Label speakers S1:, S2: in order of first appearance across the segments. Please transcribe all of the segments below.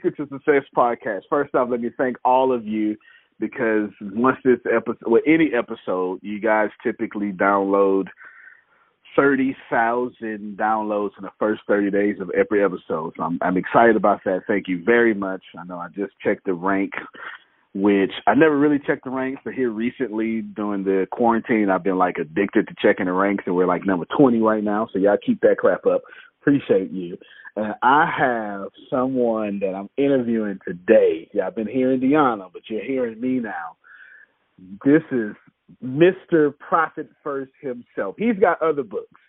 S1: Secret to Success podcast. First off, let me thank all of you because once this episode, well, any episode, you guys typically download 30,000 downloads in the first 30 days of every episode. So I'm, I'm excited about that. Thank you very much. I know I just checked the rank, which I never really checked the ranks, but here recently during the quarantine, I've been like addicted to checking the ranks, and we're like number 20 right now. So y'all keep that crap up. Appreciate you. And I have someone that I'm interviewing today. Yeah, I've been hearing Deanna, but you're hearing me now. This is Mr. Profit First himself. He's got other books,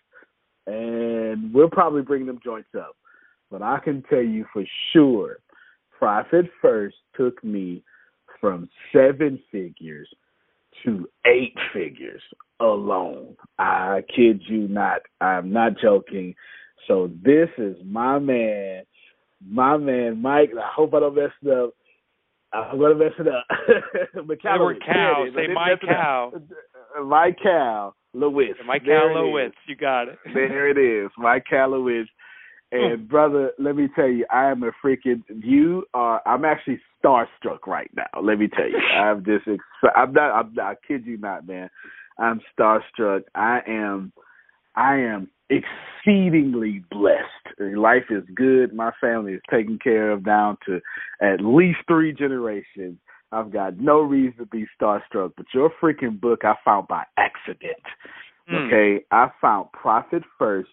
S1: and we'll probably bring them joints up. But I can tell you for sure, Profit First took me from seven figures to eight figures alone. I kid you not. I'm not joking. So this is my man, my man Mike. I hope I don't mess it up. I'm gonna mess it up.
S2: They were cow. Say my cow.
S1: Uh, my cow, Lewis.
S2: My cow, Lewis. You got it.
S1: there it is. My cow, Lewis. And hmm. brother, let me tell you, I am a freaking. You are. I'm actually starstruck right now. Let me tell you, I'm just. I'm not. I'm not. I kid you not, man. I'm starstruck. I am. I am exceedingly blessed. Life is good. My family is taken care of down to at least three generations. I've got no reason to be starstruck, but your freaking book I found by accident. Mm. Okay, I found Profit First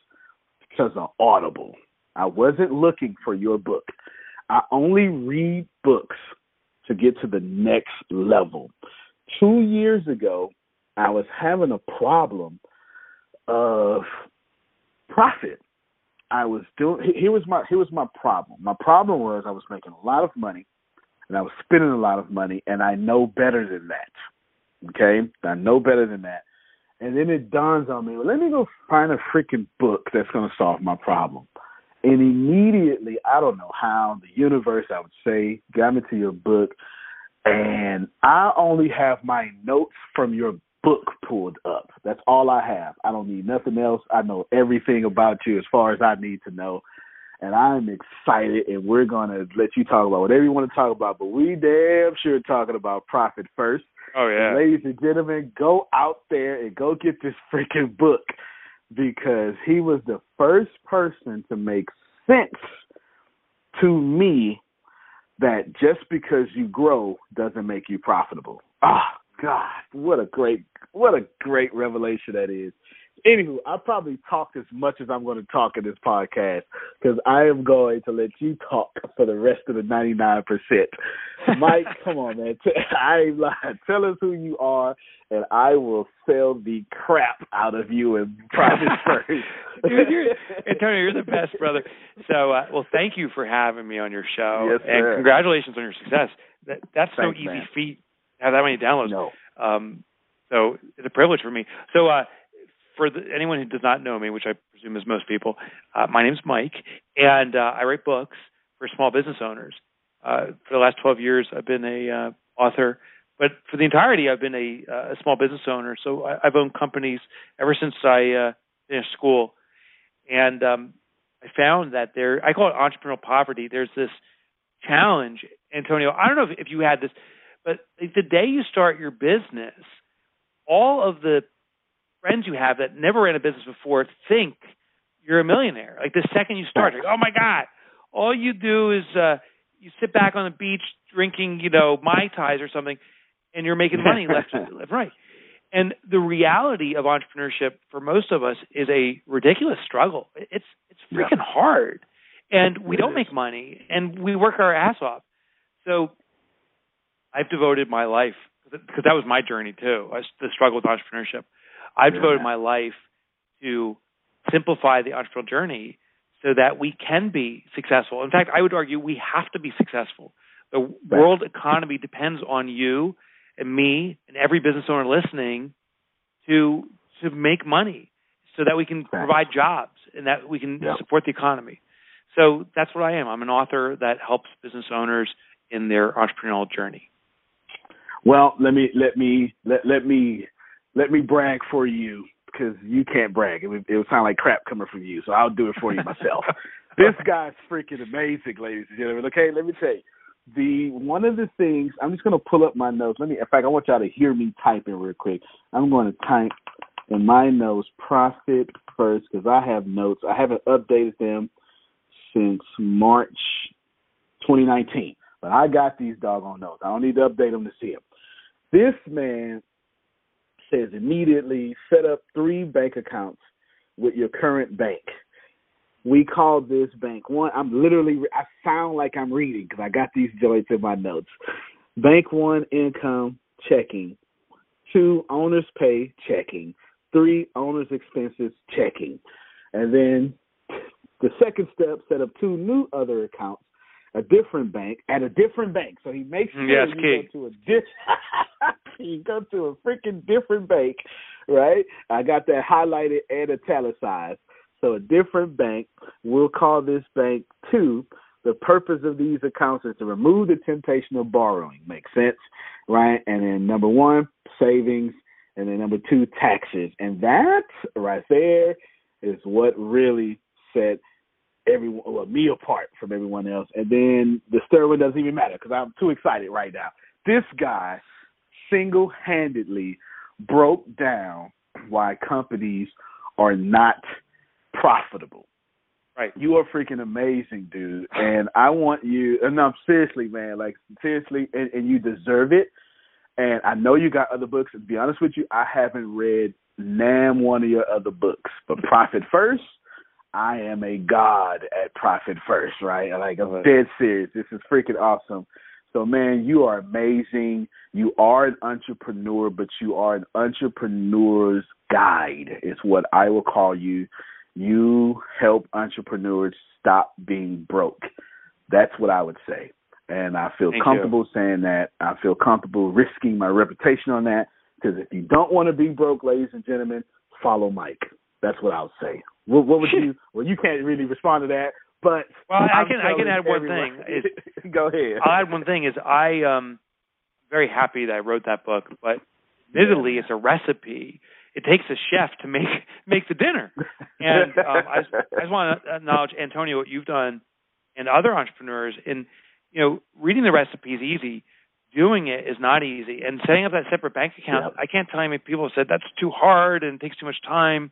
S1: because of Audible. I wasn't looking for your book. I only read books to get to the next level. Two years ago, I was having a problem of profit. I was doing He was my he was my problem. My problem was I was making a lot of money and I was spending a lot of money and I know better than that. Okay? I know better than that. And then it dawns on me, well, let me go find a freaking book that's going to solve my problem. And immediately, I don't know how, the universe, I would say, got me to your book. And I only have my notes from your book pulled up. That's all I have. I don't need nothing else. I know everything about you as far as I need to know. And I'm excited, and we're going to let you talk about whatever you want to talk about. But we damn sure talking about profit first.
S2: Oh yeah,
S1: ladies and gentlemen, go out there and go get this freaking book because he was the first person to make sense to me that just because you grow doesn't make you profitable. Ah, God, what a great, what a great revelation that is. Anywho, I probably talked as much as I'm going to talk in this podcast because I am going to let you talk for the rest of the 99%. Mike, come on, man. I ain't lying. Tell us who you are, and I will sell the crap out of you in private first.
S2: Dude, you're, Antonio, you're the best, brother. So, uh, well, thank you for having me on your show,
S1: yes,
S2: and congratulations on your success. That, that's
S1: Thanks,
S2: no easy
S1: man.
S2: feat. Have that many downloads.
S1: No.
S2: Um, so it's a privilege for me. So, uh, for the, anyone who does not know me, which I presume is most people, uh, my name's Mike, and uh, I write books for small business owners. Uh, for the last 12 years, I've been a uh, author, but for the entirety, I've been a, uh, a small business owner. So I, I've owned companies ever since I uh, finished school, and um, I found that there, I call it entrepreneurial poverty. There's this challenge, Antonio. I don't know if, if you had this, but the day you start your business, all of the friends you have that never ran a business before think you're a millionaire. Like the second you start, like, oh my god, all you do is uh you sit back on the beach drinking, you know, mai tais or something, and you're making money left left right. And the reality of entrepreneurship for most of us is a ridiculous struggle. It's it's freaking
S1: yeah.
S2: hard, and we
S1: it
S2: don't
S1: is.
S2: make money, and we work our ass off. So I've devoted my life because that was my journey too. I, the struggle with entrepreneurship. I've
S1: Yeah.
S2: devoted my life to simplify the entrepreneurial journey so that we can be successful. In fact, I would argue we have to be successful. The world economy depends on you and me and every business owner listening to to make money so that we can
S1: Thanks.
S2: provide jobs and that we can
S1: Yep.
S2: support the economy. So that's what I am. I'm an author that helps business owners in their entrepreneurial journey.
S1: Well, let me let me let let me let me brag for you because you can't brag. It would, it would sound like crap coming from you, so I'll do it for you myself. this guy's freaking amazing, ladies and gentlemen. Okay, let me tell you. The one of the things I'm just gonna pull up my notes. Let me. In fact, I want y'all to hear me typing real quick. I'm going to type in my notes profit first because I have notes. I haven't updated them since March 2019, but I got these doggone notes. I don't need to update them to see them. This man says immediately set up three bank accounts with your current bank. We call this bank one. I'm literally, I sound like I'm reading because I got these joints in my notes. Bank one income checking, two owners pay checking, three owners expenses checking, and then the second step set up two new other accounts a different bank at a different bank. So he makes mm, sure
S2: Yes,
S1: you
S2: key.
S1: go to a di- you go to a freaking different bank, right? I got that highlighted and italicized. So a different bank. We'll call this bank two. The purpose of these accounts is to remove the temptation of borrowing. Makes sense, right? And then number one, savings, and then number two, taxes. And that right there is what really set everyone well, me apart from everyone else. And then the Sterling doesn't even matter because I'm too excited right now. This guy single handedly broke down why companies are not profitable.
S2: Right.
S1: You are freaking amazing, dude. And I want you and I'm seriously, man, like seriously and, and you deserve it. And I know you got other books. And to be honest with you, I haven't read nam one of your other books. But Profit First, I am a god at Profit First, right? Like I'm dead serious. This is freaking awesome. So man, you are amazing. You are an entrepreneur, but you are an entrepreneur's guide is what I will call you. You help entrepreneurs stop being broke. That's what I would say. And I feel
S2: Thank
S1: comfortable saying that. I feel comfortable risking my reputation on that Because if you don't want to be broke, ladies and gentlemen, follow Mike. That's what I would say. What, what would you? Well, you can't really respond to that, but
S2: well,
S1: I
S2: can I can add one thing.
S1: Is, go ahead.
S2: I'll add one thing. Is I um very happy that I wrote that book, but admittedly, it's a recipe. It takes a chef to make make the dinner, and um, I, just, I just want to acknowledge Antonio what you've done, and other entrepreneurs. And you know, reading the recipe is easy. Doing it is not easy, and setting up that separate bank account. Yep. I can't tell you how many people have said that's too hard and takes too much time.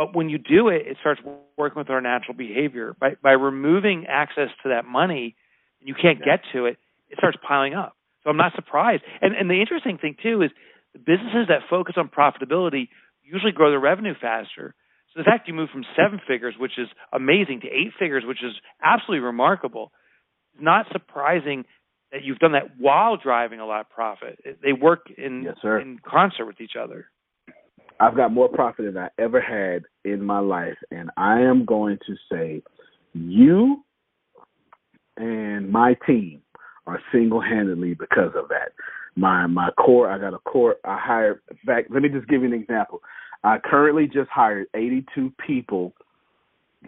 S2: But when you do it, it starts working with our natural behavior. By by removing access to that money, and you can't yeah. get to it, it starts piling up. So I'm not surprised. And and the interesting thing too is the businesses that focus on profitability usually grow their revenue faster. So the fact you move from seven figures, which is amazing, to eight figures, which is absolutely remarkable, is not surprising that you've done that while driving a lot of profit. They work in
S1: yes,
S2: in concert with each other.
S1: I've got more profit than I ever had in my life, and I am going to say you and my team are single handedly because of that. My my core I got a core I hired fact, let me just give you an example. I currently just hired eighty two people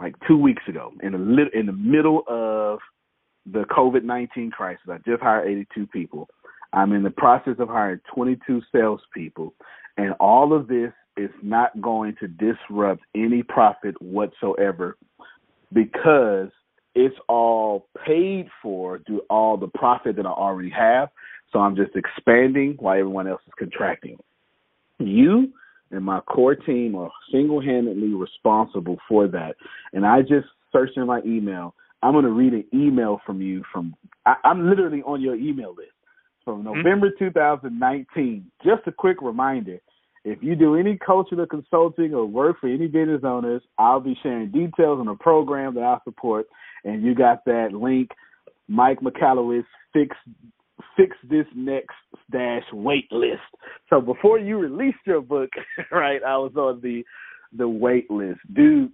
S1: like two weeks ago in the in the middle of the COVID nineteen crisis. I just hired eighty two people. I'm in the process of hiring twenty two salespeople and all of this is not going to disrupt any profit whatsoever because it's all paid for through all the profit that I already have. So I'm just expanding while everyone else is contracting. You and my core team are single handedly responsible for that. And I just searched in my email. I'm going to read an email from you from, I, am literally on your email list from mm-hmm. November mm-hmm. 2019. Just a quick reminder if you do any coaching or consulting or work for any business owners, I'll be sharing details on a program that I support and you got that link, Mike Michalowicz, fix fix this next dash wait list. So before you released your book, right, I was on the the wait list. Dude,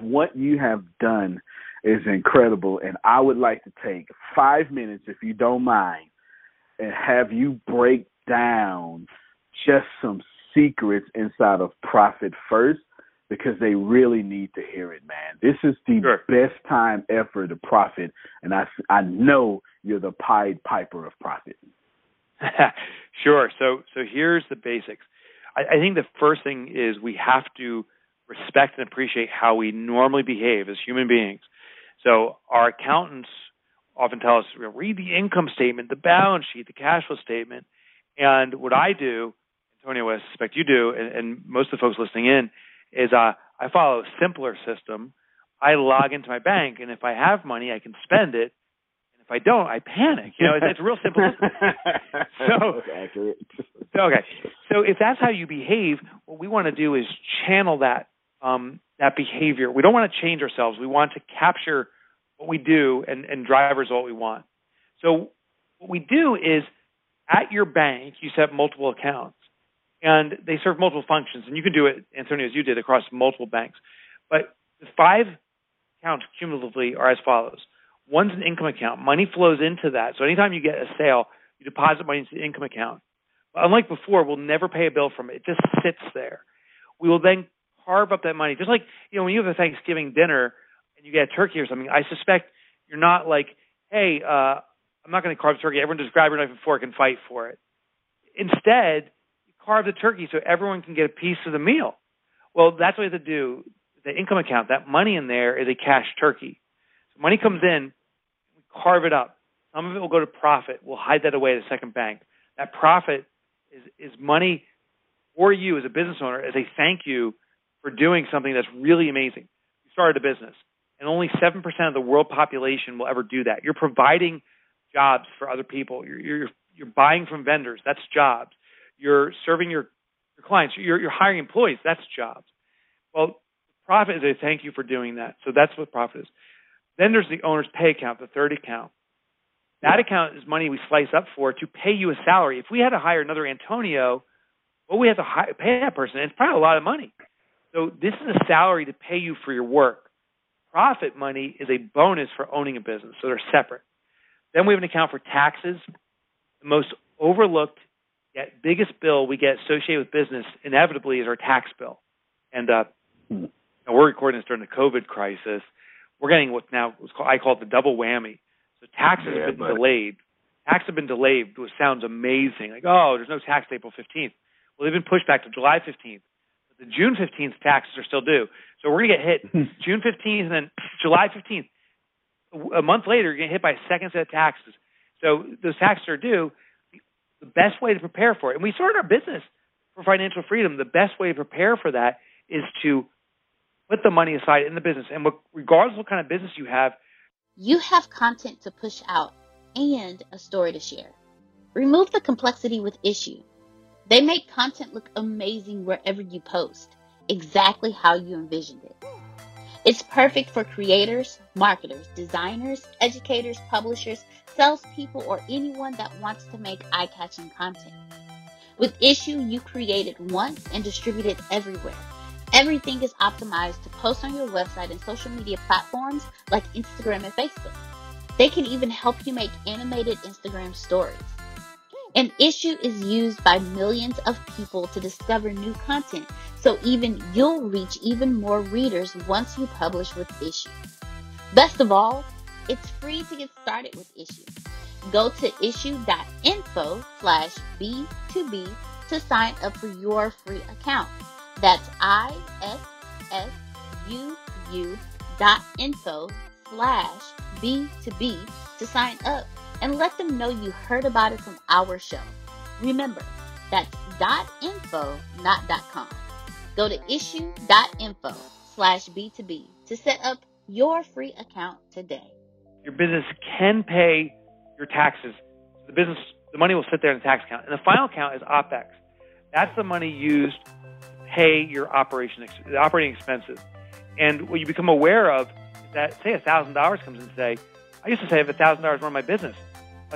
S1: what you have done is incredible and I would like to take five minutes if you don't mind and have you break down just some secrets inside of Profit First because they really need to hear it, man. This is the sure. best time ever to profit, and I I know you're the Pied Piper of profit.
S2: sure. So so here's the basics. I, I think the first thing is we have to respect and appreciate how we normally behave as human beings. So our accountants often tell us read the income statement, the balance sheet, the cash flow statement, and what I do, Antonio, I suspect you do, and, and most of the folks listening in is uh, I follow a simpler system. I log into my bank, and if I have money, I can spend it. And if I don't, I panic. You know, it's, it's real simple. so,
S1: accurate.
S2: okay. So if that's how you behave, what we want to do is channel that um, that behavior. We don't want to change ourselves. We want to capture what we do and, and drive result we want. So what we do is at your bank, you set multiple accounts and they serve multiple functions. And you can do it, Antonio, as you did across multiple banks. But the five accounts cumulatively are as follows. One's an income account. Money flows into that. So anytime you get a sale, you deposit money into the income account. But unlike before, we'll never pay a bill from it. It just sits there. We will then carve up that money. Just like, you know, when you have a Thanksgiving dinner and you get a turkey or something, I suspect you're not like, hey, uh, I'm not going to carve turkey. Everyone just grab your knife and fork and fight for it. Instead, carve the turkey so everyone can get a piece of the meal. Well, that's what we have to do. The income account, that money in there is a cash turkey. So money comes in, we carve it up. Some of it will go to profit. We'll hide that away at a second bank. That profit is, is money for you as a business owner as a thank you for doing something that's really amazing. You started a business, and only 7% of the world population will ever do that. You're providing jobs for other people. You're, you're, you're buying from vendors. That's jobs. You're serving your, your clients. You're, you're hiring employees. That's jobs. Well, profit is a thank you for doing that. So that's what profit is. Then there's the owner's pay account, the third account. That account is money we slice up for to pay you a salary. If we had to hire another Antonio, well, we have to hire, pay that person. It's probably a lot of money. So this is a salary to pay you for your work. Profit money is a bonus for owning a business, so they're separate. Then we have an account for taxes, the most overlooked get biggest bill we get associated with business inevitably is our tax bill, and uh, and we're recording this during the COVID crisis. We're getting what now called, I call it the double whammy. So taxes yeah, have been but... delayed. Taxes have been delayed, which sounds amazing. Like, oh, there's no tax April 15th. Well, they've been pushed back to July 15th. But the June 15th taxes are still due. So we're going to get hit June 15th and then July 15th. A month later, you're going to get hit by a second set of taxes. So those taxes are due. The best way to prepare for it, and we started our business for financial freedom. The best way to prepare for that is to put the money aside in the business. And regardless of what kind of business you have,
S3: you have content to push out and a story to share. Remove the complexity with Issuu. They make content look amazing wherever you post, exactly how you envisioned it. It's perfect for creators, marketers, designers, educators, publishers, salespeople, or anyone that wants to make eye catching content. With Issuu, you create it once and distribute it everywhere. Everything is optimized to post on your website and social media platforms like Instagram and Facebook. They can even help you make animated Instagram stories. An Issuu is used by millions of people to discover new content, so even you'll reach even more readers once you publish with Issuu. Best of all, it's free to get started with Issuu. Go to issuu.info slash B2B to sign up for your free account. That's I-S-S-U-U dot info slash B2B to sign up and let them know you heard about it from our show. Remember, that's .info, not .com. Go to issuu.info slash B2B to set up your free account today.
S2: Your business can pay your taxes. The business, the money will sit there in the tax account. And the final account is OPEX. That's the money used to pay your operation, the operating expenses. And what you become aware of is that, say, $1,000 comes in today. I used to say I have $1,000 run my business.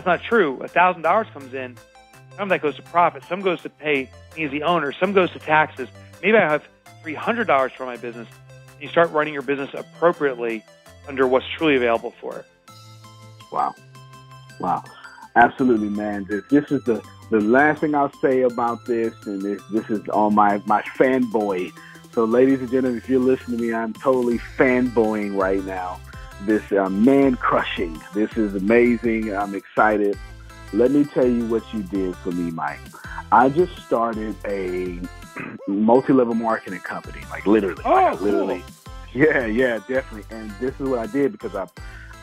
S2: That's not true. A $1,000 comes in. Some of that goes to profit. Some goes to pay me as the owner. Some goes to taxes. Maybe I have $300 for my business. You start running your business appropriately under what's truly available for it.
S1: Wow. Wow. Absolutely, man. This, this is the, the last thing I'll say about this, and this, this is on my, my fanboy. So, ladies and gentlemen, if you're listening to me, I'm totally fanboying right now. This uh, man crushing. This is amazing. I'm excited. Let me tell you what you did for me, Mike. I just started a multi-level marketing company, like literally,
S2: oh,
S1: like
S2: literally.
S1: Cool. Yeah, yeah, definitely. And this is what I did because I've,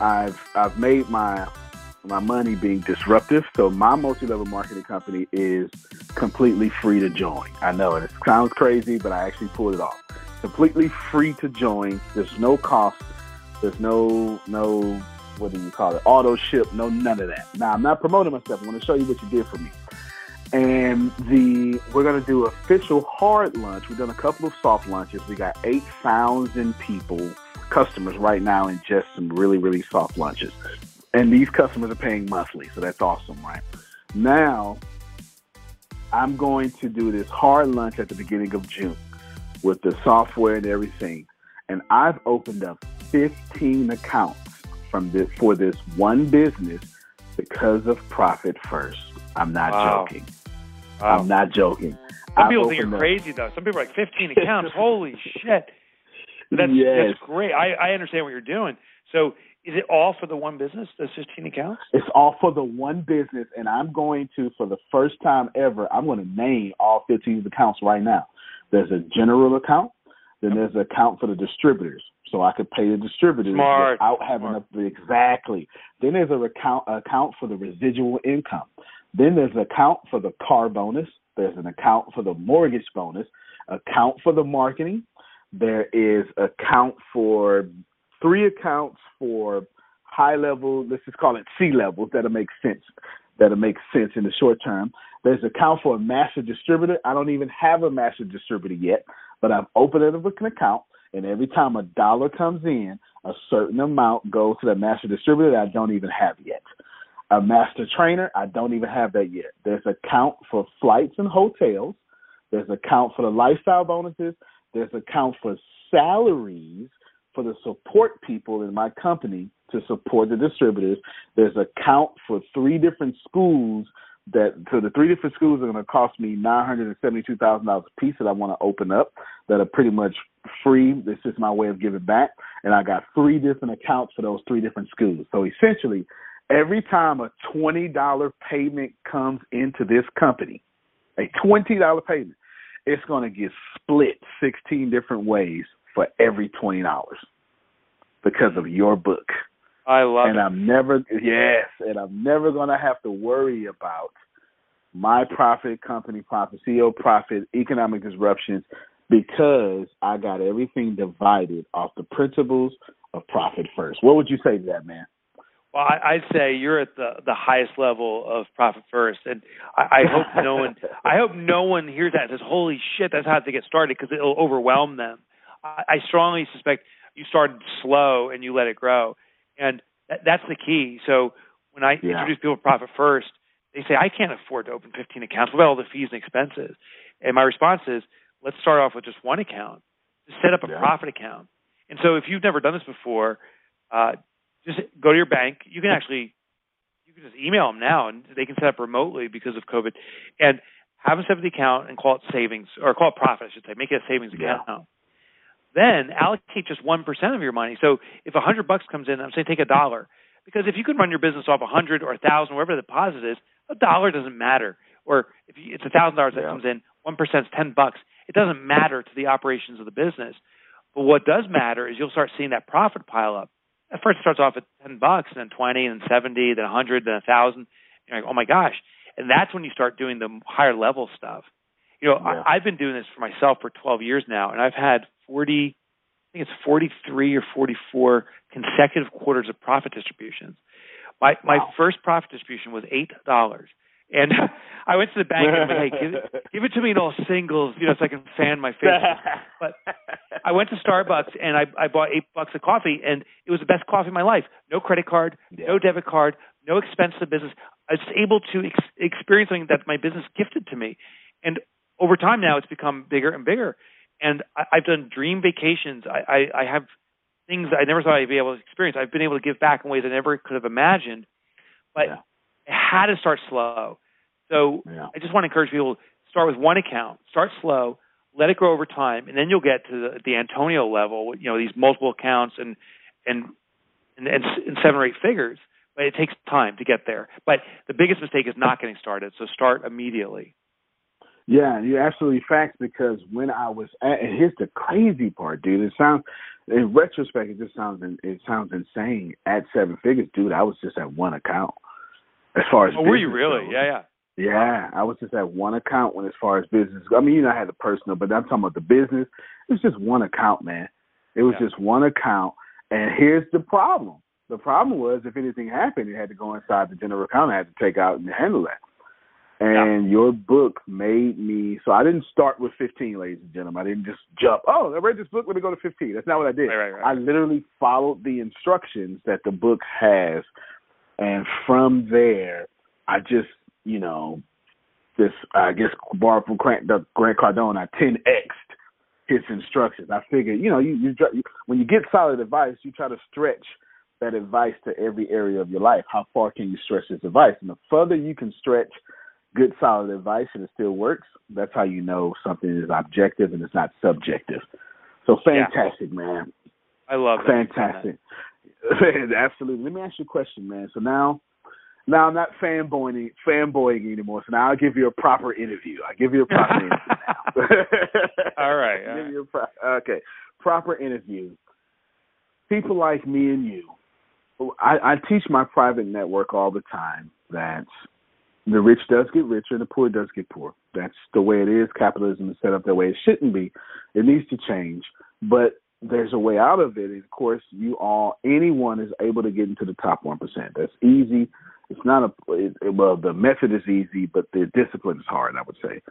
S1: I've, I've made my my money being disruptive. So my multi-level marketing company is completely free to join. I know it sounds crazy, but I actually pulled it off. Completely free to join. There's no cost. There's no no what do you call it? Auto ship. No none of that. Now I'm not promoting myself. I want to show you what you did for me. And the we're gonna do official hard lunch. We've done a couple of soft lunches. We got eight thousand people, customers right now in just some really, really soft lunches. And these customers are paying monthly, so that's awesome, right? Now, I'm going to do this hard lunch at the beginning of June with the software and everything. And I've opened up 15 accounts from this for this one business because of profit first. I'm not wow. joking. Wow. I'm not joking.
S2: Some I've people think you're up. crazy though. Some people are like 15 accounts. Holy shit. That's, yes. that's great. I, I understand what you're doing. So is it all for the one business, those 15 accounts?
S1: It's all for the one business, and I'm going to, for the first time ever, I'm going to name all 15 accounts right now. There's a general account, then there's an account for the distributors, so I could pay the distributors
S2: Smart.
S1: without having
S2: Smart.
S1: a, exactly. Then there's a account account for the residual income. Then there's an account for the car bonus. There's an account for the mortgage bonus. Account for the marketing. There is account for three accounts for high level, let's just call it C levels that'll make sense. That'll make sense in the short term. There's account for a master distributor. I don't even have a master distributor yet, but I've opened it up an account, and every time a dollar comes in, a certain amount goes to the master distributor that I don't even have yet. A master trainer, I don't even have that yet. There's account for flights and hotels. There's account for the lifestyle bonuses. There's account for salaries for the support people in my company to support the distributors. There's a count for three different schools that so the three different schools are going to cost me nine hundred and seventy two thousand dollars a piece that I want to open up that are pretty much free. This is my way of giving back, and I got three different accounts for those three different schools. So essentially, every time a twenty dollar payment comes into this company, a twenty dollar payment, it's going to get split sixteen different ways for every twenty dollars because of your book.
S2: I love
S1: and
S2: it.
S1: I'm never yes, and I'm never gonna have to worry about my profit, company profit, CEO profit, economic disruptions because I got everything divided off the principles of profit first. What would you say to that, man?
S2: Well, I, I'd say you're at the the highest level of profit first, and I, I hope no one I hope no one hears that and says, "Holy shit, that's how to get started," because it'll overwhelm them. I, I strongly suspect you started slow and you let it grow and that, that's the key. So when I
S1: Yeah.
S2: introduce people to profit first, they say, I can't afford to open 15 accounts. What about all the fees and expenses? And my response is, let's start off with just one account. Just set up a
S1: Yeah.
S2: profit account. And so if you've never done this before, uh, just go to your bank. You can actually, you can just email them now and they can set up remotely because of COVID and have them set up the account and call it savings or call it profit, I should say. Make it a savings
S1: Yeah.
S2: account. Then allocate just one percent of your money. So if a hundred bucks comes in, I'm saying take a dollar because if you can run your business off a hundred or a thousand, wherever the deposit is, a dollar doesn't matter. Or if you, it's a thousand dollars that
S1: Yeah.
S2: comes in, one percent is ten bucks. It doesn't matter to the operations of the business. But what does matter is you'll start seeing that profit pile up. At first, it starts off at ten bucks, and then twenty, and seventy, then a hundred, then a thousand. You're like, oh my gosh! And that's when you start doing the higher level stuff. You know,
S1: Yeah.
S2: I, I've been doing this for myself for 12 years now, and I've had 40, I think it's 43 or 44 consecutive quarters of profit distributions. My my first profit distribution was eight dollars, and I went to the bank and I'm like, hey, give it, give it to me in all singles, you know, so I can fan my face. But I went to Starbucks and I I bought eight bucks of coffee, and it was the best coffee of my life. No credit card,
S1: Yeah.
S2: no debit card, no expense to the business. I was able to ex- experience something that my business gifted to me, and over time now it's become bigger and bigger. And I, I've done dream vacations. I, I, I have things I never thought I'd be able to experience. I've been able to give back in ways I never could have imagined, but
S1: Yeah.
S2: It had to start slow. So
S1: Yeah.
S2: I just want to encourage people start with one account, start slow, let it grow over time, and then you'll get to the, the Antonio level. You know these multiple accounts and and and, and, and seven or eight figures. But it takes time to get there. But the biggest mistake is not getting started. So start immediately.
S1: Yeah, you're absolutely facts because when I was at, and here's the crazy part, dude. It sounds, in retrospect, it just sounds it sounds insane. At seven figures, dude, I was just at one account. As far as
S2: Oh, were you really?
S1: goes.
S2: Yeah, yeah.
S1: Yeah, I was just at one account when as far as business. I mean, you know, I had the personal, but I'm talking about the business. It was just one account, man. It was
S2: Yeah.
S1: just one account. And here's the problem. The problem was if anything happened, it had to go inside the general account. I had to take out and handle that. And your book made me so I didn't start with 15, ladies and gentlemen. I didn't just jump. Oh, I read this book. Let me go to 15. That's not what I did.
S2: Right, right, right.
S1: I literally followed the instructions that the book has, and from there, I just you know, this I guess borrowed from Grant, the Grant Cardone. I 10xed his instructions. I figured, you know, you, you when you get solid advice, you try to stretch that advice to every area of your life. How far can you stretch this advice? And the further you can stretch good solid advice and it still works, that's how you know something is objective and it's not subjective. So
S2: Yeah.
S1: fantastic, man.
S2: I love that.
S1: Fantastic. Absolutely. Let me ask you a question, man. So now now I'm not fanboying fanboying anymore. So now I'll give you a proper interview. I give you a proper interview now.
S2: All right, all
S1: give
S2: right.
S1: you a pro- okay. Proper interview. People like me and you. I, I teach my private network all the time that the rich does get richer and the poor does get poor. That's the way it is. Capitalism is set up that way. It shouldn't be. It needs to change. But there's a way out of it. And of course, you all, anyone is able to get into the top 1%. That's easy. It's not a, it, well, the method is easy, but the discipline is hard, I would say.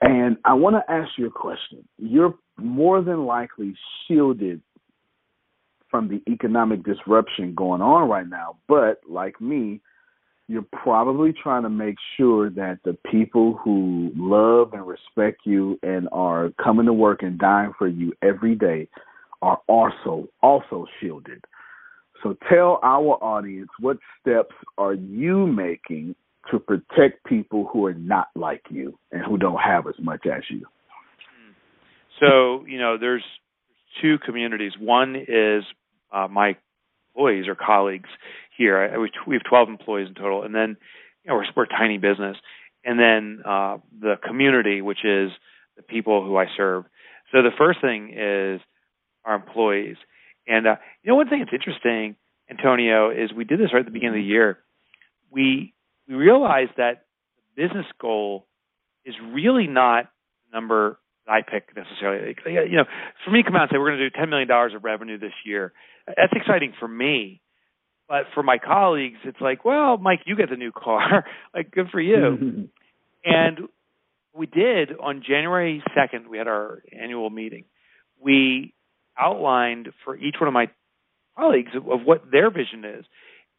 S1: And I want to ask you a question. You're more than likely shielded from the economic disruption going on right now, but like me, you're probably trying to make sure that the people who love and respect you and are coming to work and dying for you every day are also also shielded. So tell our audience what steps are you making to protect people who are not like you and who don't have as much as you?
S2: So, you know, there's two communities. One is uh, my employees or colleagues here. I, we have 12 employees in total, and then you know we're, we're a tiny business. And then uh, the community, which is the people who I serve. So the first thing is our employees. And uh, you know, one thing that's interesting, Antonio, is we did this right at the beginning of the year. We we realized that the business goal is really not the number that I pick necessarily. You know, for me to come out and say we're going to do ten million dollars of revenue this year, that's exciting for me. But for my colleagues, it's like, well, Mike, you get the new car. like, good for you. and we did on January 2nd, we had our annual meeting. We outlined for each one of my colleagues of, of what their vision is.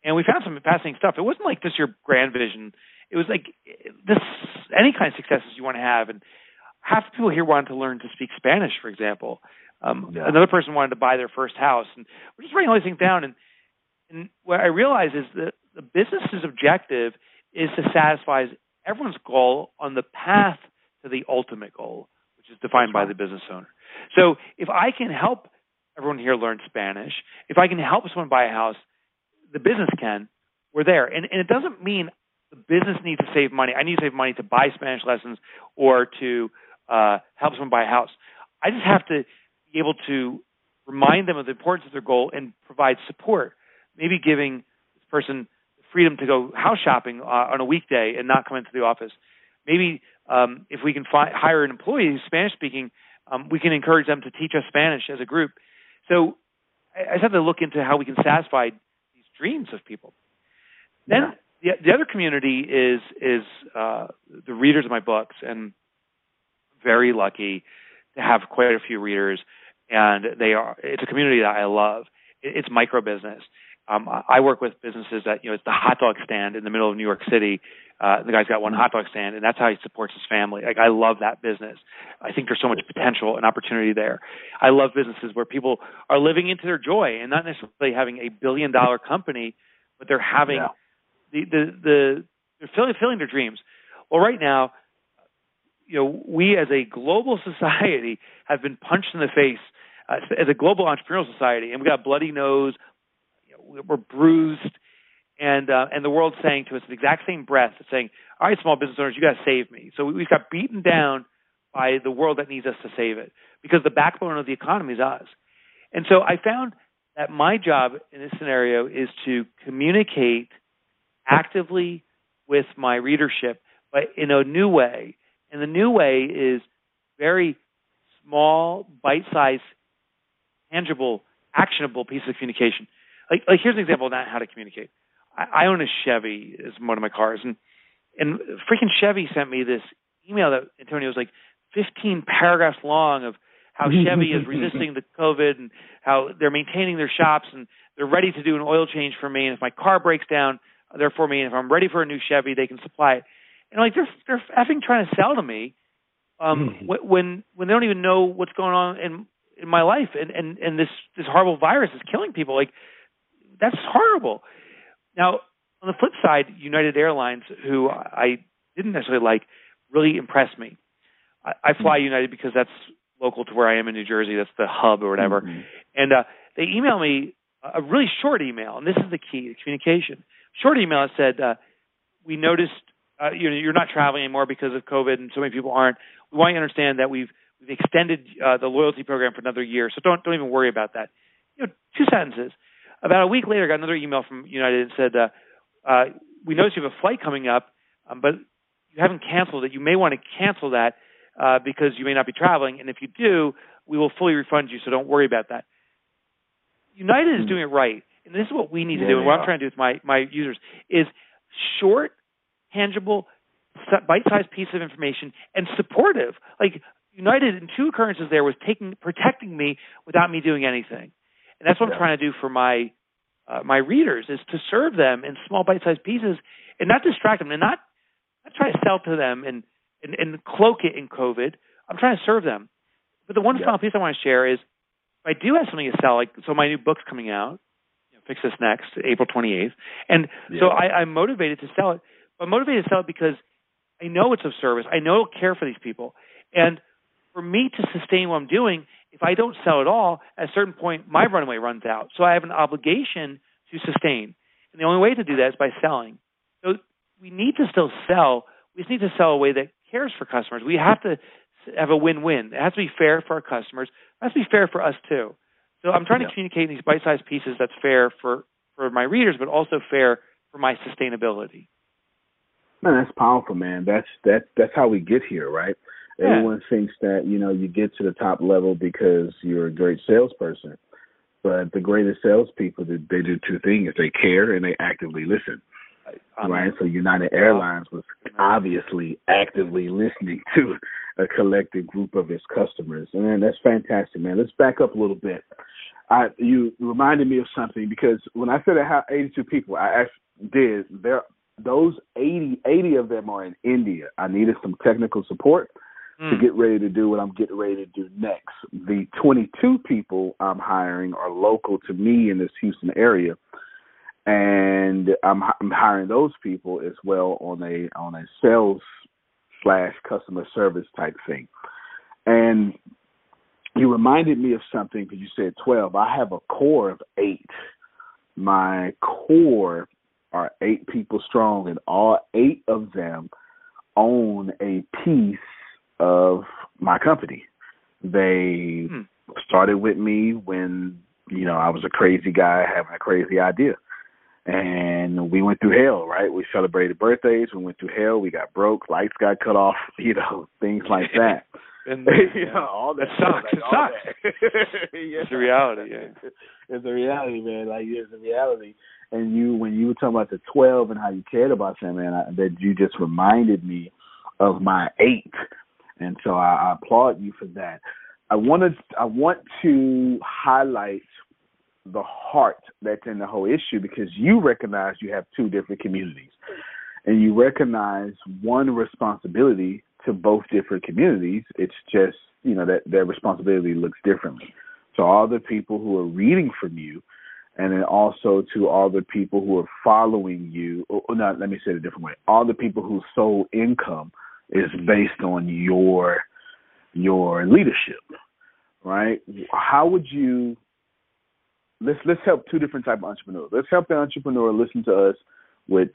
S2: And we found some fascinating stuff. It wasn't like just your grand vision. It was like this any kind of successes you want to have. And half the people here wanted to learn to speak Spanish, for example. Um, yeah. Another person wanted to buy their first house. And we're just writing all these things down. And, and what I realize is that the business's objective is to satisfy everyone's goal on the path to the ultimate goal, which is defined by the business owner. So if I can help everyone here learn Spanish, if I can help someone buy a house, the business can, we're there. And, and it doesn't mean the business needs to save money. I need to save money to buy Spanish lessons or to uh, help someone buy a house. I just have to be able to remind them of the importance of their goal and provide support. Maybe giving this person freedom to go house shopping uh, on a weekday and not come into the office. Maybe um, if we can fi- hire an employee who's Spanish speaking, um, we can encourage them to teach us Spanish as a group. So I, I just have to look into how we can satisfy these dreams of people. Then yeah. the, the other community is is uh, the readers of my books, and very lucky to have quite a few readers, and they are. It's a community that I love. It, it's micro business. Um, I work with businesses that you know it's the hot dog stand in the middle of New York City. Uh, the guy's got one hot dog stand, and that's how he supports his family. Like I love that business. I think there's so much potential and opportunity there. I love businesses where people are living into their joy and not necessarily having a billion dollar company, but they're having yeah. the the the they're filling, filling their dreams. Well, right now, you know, we as a global society have been punched in the face uh, as a global entrepreneurial society, and we got bloody nose, we're bruised, and uh, and the world's saying to us the exact same breath, saying, "All right, small business owners, you got to save me." So we've got beaten down by the world that needs us to save it because the backbone of the economy is us. And so I found that my job in this scenario is to communicate actively with my readership, but in a new way. And the new way is very small, bite-sized, tangible, actionable piece of communication like like here's an example of not how to communicate. I, I own a Chevy as one of my cars, and and freaking Chevy sent me this email that Antonio was like 15 paragraphs long of how Chevy is resisting the COVID and how they're maintaining their shops and they're ready to do an oil change for me. And if my car breaks down, they're for me. And if I'm ready for a new Chevy, they can supply it. And like they're they're effing trying to sell to me um, when when they don't even know what's going on in in my life and and and this this horrible virus is killing people. Like that's horrible. Now, on the flip side, United Airlines, who I didn't necessarily like, really impressed me. I, I fly mm-hmm. United because that's local to where I am in New Jersey. That's the hub or whatever. Mm-hmm. And uh, they emailed me a really short email, and this is the key: the communication. Short email that said, uh, "We noticed uh, you know you're not traveling anymore because of COVID, and so many people aren't. We want you to understand that we've we've extended uh, the loyalty program for another year, so don't don't even worry about that." You know, two sentences. About a week later, I got another email from United and said, uh, uh, "We noticed you have a flight coming up, um, but you haven't canceled it. You may want to cancel that uh, because you may not be traveling, and if you do, we will fully refund you. So don't worry about that." United is hmm. doing it right, and this is what we need to do. And what I'm trying to do with my my users is short, tangible, bite-sized piece of information and supportive. Like United in two occurrences there was taking protecting me without me doing anything. And that's what yeah. I'm trying to do for my uh, my readers is to serve them in small bite-sized pieces and not distract them and not not try to sell to them and and, and cloak it in COVID. I'm trying to serve them. But the one yeah. final piece I want to share is if I do have something to sell, like so my new book's coming out, you know, Fix This Next, April 28th, and yeah. so I, I'm motivated to sell it. I'm motivated to sell it because I know it's of service. I know I care for these people. And for me to sustain what I'm doing, if I don't sell at all, at a certain point, my runway runs out. So I have an obligation to sustain. And the only way to do that is by selling. So we need to still sell. We just need to sell a way that cares for customers. We have to have a win-win. It has to be fair for our customers. It has to be fair for us too. So I'm trying yeah. to communicate these bite-sized pieces that's fair for for my readers, but also fair for my sustainability.
S1: Man, that's powerful, man. That's that that's how we get here, right? Yeah. Everyone thinks that you know you get to the top level because you're a great salesperson, but the greatest salespeople they do two things: they care and they actively listen. Um, right. So United Airlines was obviously actively listening to a collective group of its customers, and that's fantastic, man. Let's back up a little bit. I you reminded me of something because when I said I have 82 people, I actually did. There, those 80, 80 of them are in India. I needed some technical support mm. to hmm. get ready to do what I'm getting ready to do next. The 22 people I'm hiring are local to me in this Houston area, and I'm, I'm hiring those people as well on a on a sales slash customer service type thing. And you reminded me of something because you said 12. I have a core of eight. My core are eight people strong, and all eight of them own a piece of my company. They hmm. started with me when, you know, I was a crazy guy having a crazy idea. And we went through hell, right? We celebrated birthdays, we went through hell, we got broke, lights got cut off, you know, things like that.
S2: And you know, all that, sucks. Like, it sucks. yeah. It's a reality. Yeah.
S1: It's a reality, man. Like it's a reality. And you, when you were talking about the twelve and how you cared about them, man, I, that you just reminded me of my eight, and so I, I applaud you for that. I want to, I want to highlight the heart that's in the whole issue because you recognize you have two different communities, and you recognize one responsibility to both different communities. It's just you know that their responsibility looks differently. So all the people who are reading from you, and then also to all the people who are following you. Oh, oh, or, or not, let me say it a different way. All the people whose sole income is based on your your leadership, right? How would you? Let's let's help two different type of entrepreneurs. Let's help the entrepreneur listen to us with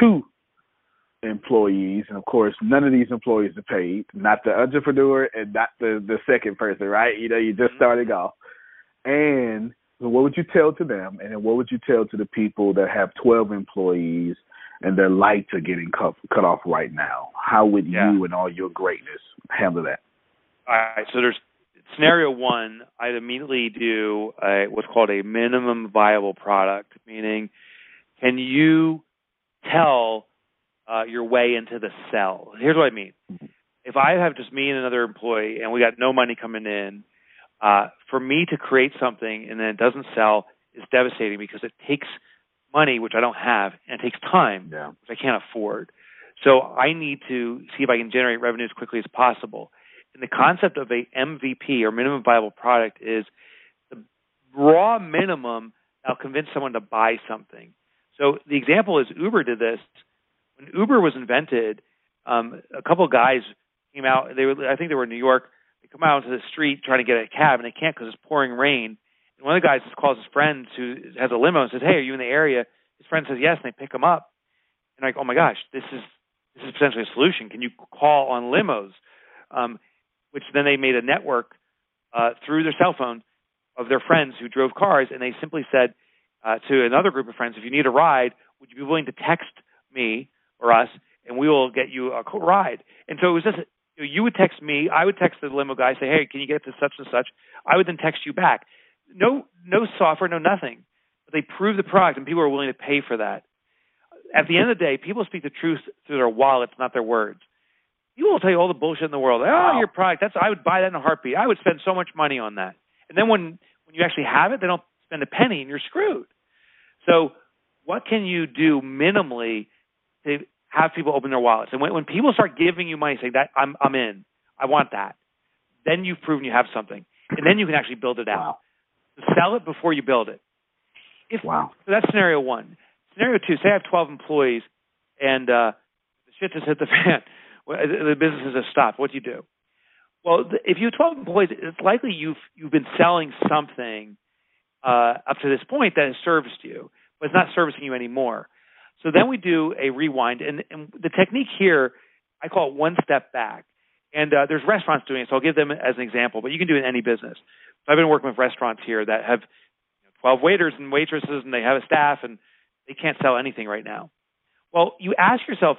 S1: two employees, and of course, none of these employees are paid. Not the entrepreneur and not the the second person, right? You know, you just mm-hmm. starting off. And what would you tell to them, and then what would you tell to the people that have twelve employees and their lights are getting cut cut off right now? How would yeah. you and all your greatness handle that?
S2: All right. So there's scenario one. I'd immediately do a, what's called a minimum viable product, meaning can you tell uh, your way into the sell. Here's what I mean. If I have just me and another employee and we got no money coming in, uh, for me to create something and then it doesn't sell is devastating because it takes money, which I don't have, and it takes time, yeah. which I can't afford. So I need to see if I can generate revenue as quickly as possible. And the concept of a MVP or minimum viable product is the raw minimum that'll convince someone to buy something. So the example is Uber did this when Uber was invented, um, a couple of guys came out. They were, I think they were in New York. They come out into the street trying to get a cab, and they can't because it's pouring rain. And one of the guys calls his friend who has a limo and says, "Hey, are you in the area?" His friend says yes, and they pick him up. And like, oh my gosh, this is this is potentially a solution. Can you call on limos? Um, which then they made a network uh, through their cell phone of their friends who drove cars, and they simply said uh, to another group of friends, if you need a ride, would you be willing to text me or us, and we will get you a ride. And so it was just you would text me, I would text the limo guy, say, hey, can you get to such and such? I would then text you back. No, no software, no nothing. But they prove the product, and people are willing to pay for that. At the end of the day, people speak the truth through their wallets, not their words. People will tell you all the bullshit in the world. Oh, your product, that's I would buy that in a heartbeat. I would spend so much money on that. And then when when you actually have it, they don't spend a penny, and you're screwed. So, what can you do minimally to have people open their wallets. And when, when people start giving you money, saying that I'm I'm in, I want that, then you've proven you have something, and then you can actually build it out. Wow. Sell it before you build it. If,
S1: wow.
S2: So that's scenario one. Scenario two. Say I have 12 employees, and uh, the shit just hit the fan. The business has stopped. What do you do? Well, if you have 12 employees, it's likely you've you've been selling something uh, up to this point that has serviced you, but it's not servicing you anymore. So then we do a rewind, and, and the technique here, I call it one step back. And uh, there's restaurants doing it, so I'll give them as an example, but you can do it in any business. So I've been working with restaurants here that have you know, 12 waiters and waitresses, and they have a staff, and they can't sell anything right now. Well, you ask yourself,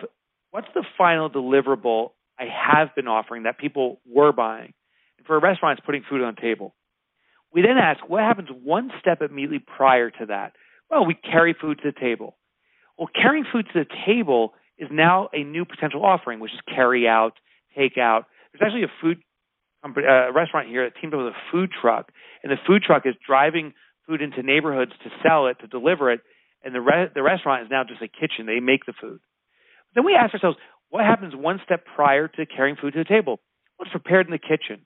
S2: what's the final deliverable I have been offering that people were buying? And for a restaurant, it's putting food on the table. We then ask, what happens one step immediately prior to that? Well, we carry food to the table. Well, carrying food to the table is now a new potential offering, which is carry out, take out. There's actually a food company, uh, restaurant here that teamed up with a food truck, and the food truck is driving food into neighborhoods to sell it, to deliver it, and the re- the restaurant is now just a kitchen. They make the food. Then we ask ourselves, what happens one step prior to carrying food to the table? What's prepared in the kitchen?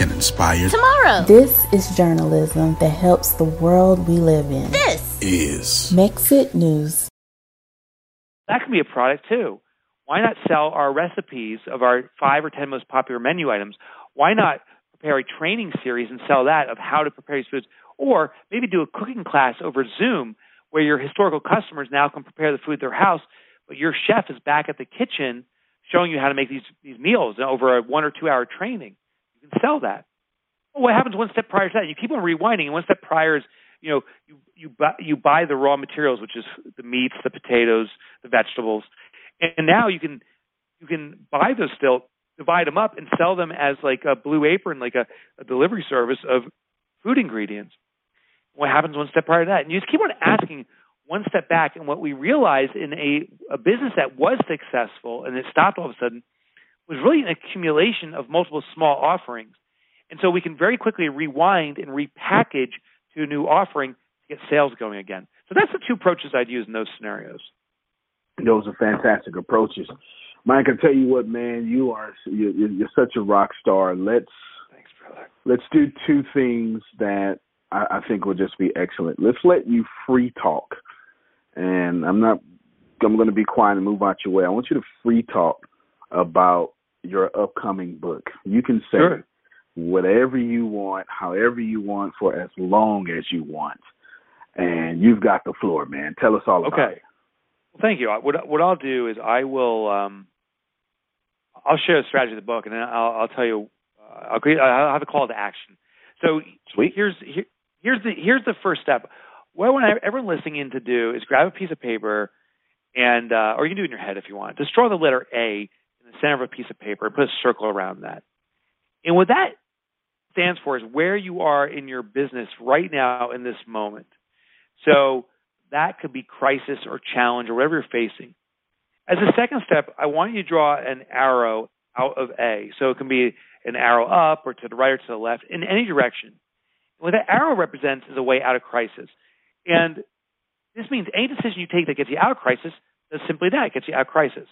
S4: can inspire
S5: tomorrow.
S6: This is journalism that helps the world we live in.
S5: This
S4: is
S6: Mexit News.
S2: That can be a product too. Why not sell our recipes of our five or ten most popular menu items? Why not prepare a training series and sell that of how to prepare these foods? Or maybe do a cooking class over Zoom where your historical customers now can prepare the food at their house, but your chef is back at the kitchen showing you how to make these, these meals over a one or two hour training you can sell that. What happens one step prior to that? You keep on rewinding, and one step prior is you know you you buy you buy the raw materials, which is the meats, the potatoes, the vegetables, and now you can you can buy those still, divide them up, and sell them as like a blue apron, like a, a delivery service of food ingredients. What happens one step prior to that? And you just keep on asking one step back, and what we realize in a, a business that was successful and it stopped all of a sudden was really an accumulation of multiple small offerings. And so we can very quickly rewind and repackage to a new offering to get sales going again. So that's the two approaches I'd use in those scenarios.
S1: Those are fantastic approaches. Mike, I tell you what, man, you are you're, you're such a rock star. Let's
S2: thanks, brother.
S1: Let's do two things that I, I think will just be excellent. Let's let you free talk, and I'm not. I'm going to be quiet and move out your way. I want you to free talk about your upcoming book. You can say
S2: sure.
S1: whatever you want, however you want, for as long as you want. And you've got the floor, man. Tell us all
S2: okay.
S1: about it.
S2: Well, thank you. What what I'll do is I will um, I'll share the strategy of the book, and then I'll, I'll tell you. Uh, I'll, I'll have a call to action. So
S1: Sweet.
S2: here's here, here's the here's the first step. What I want everyone listening in to do is grab a piece of paper, and uh, or you can do it in your head if you want. Just draw the letter A the center of a piece of paper and put a circle around that. And what that stands for is where you are in your business right now in this moment. So that could be crisis or challenge or whatever you're facing. As a second step, I want you to draw an arrow out of A. So it can be an arrow up or to the right or to the left in any direction. What that arrow represents is a way out of crisis. And this means any decision you take that gets you out of crisis does simply that, it gets you out of crisis.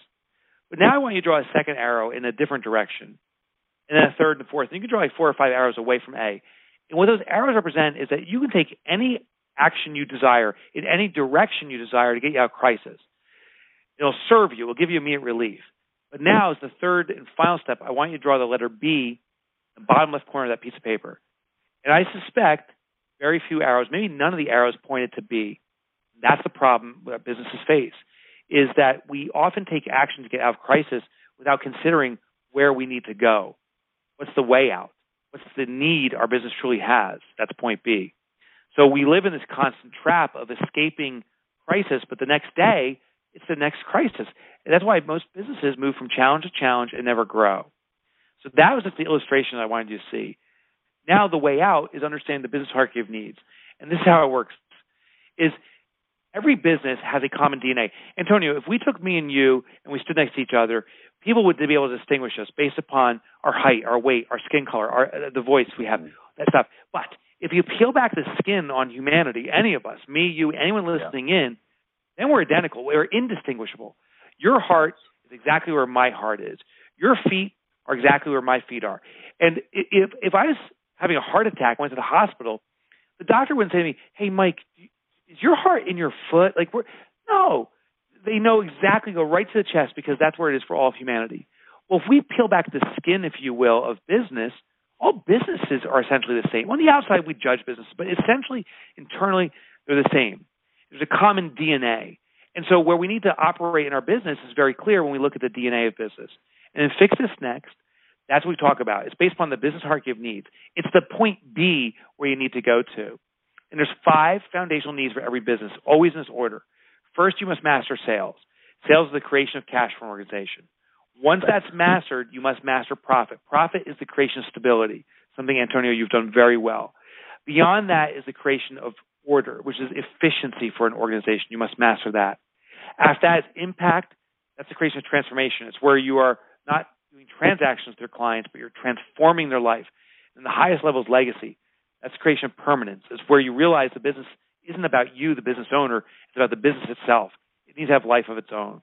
S2: But now I want you to draw a second arrow in a different direction, and then a third and fourth. And you can draw like four or five arrows away from A. And what those arrows represent is that you can take any action you desire in any direction you desire to get you out of crisis. It'll serve you. It'll give you immediate relief. But now, as the third and final step, I want you to draw the letter B, the bottom left corner of that piece of paper. And I suspect very few arrows, maybe none of the arrows pointed to B. That's the problem that businesses face is that we often take action to get out of crisis without considering where we need to go. What's the way out? what's the need our business truly has. That's point B. So we live in this constant trap of escaping crisis, but the next day it's the next crisis. And that's why most businesses move from challenge to challenge and never grow. So that was just the illustration I wanted you to see. Now the way out is understanding the business hierarchy of needs. And this is how it works is every business has a common DNA. Antonio, if we took me and you and we stood next to each other, people would be able to distinguish us based upon our height, our weight, our skin color, our uh, the voice we have, that stuff. But if you peel back the skin on humanity, any of us, me, you, anyone listening yeah. in, then we're identical. We're indistinguishable. Your heart is exactly where my heart is. Your feet are exactly where my feet are. And if if I was having a heart attack, went to the hospital, the doctor wouldn't say to me, "Hey, Mike, is your heart in your foot?" Like, we're, no, they know exactly. Go right to the chest because that's where it is for all of humanity. Well, if we peel back the skin, if you will, of business, all businesses are essentially the same. On the outside, we judge businesses, but essentially, internally, they're the same. There's a common DNA. And so where we need to operate in our business is very clear when we look at the DNA of business. And then fix this next. That's what we talk about. It's based upon the business hierarchy of needs. It's the point B where you need to go to. And there's five foundational needs for every business, always in this order. First, you must master sales. Sales is the creation of cash for an organization. Once that's mastered, you must master profit. Profit is the creation of stability, something, Antonio, you've done very well. Beyond that is the creation of order, which is efficiency for an organization. You must master that. After that is impact. That's the creation of transformation. It's where you are not doing transactions with your clients, but you're transforming their life. And the highest level is legacy. That's creation of permanence. It's where you realize the business isn't about you, the business owner. It's about the business itself. It needs to have life of its own.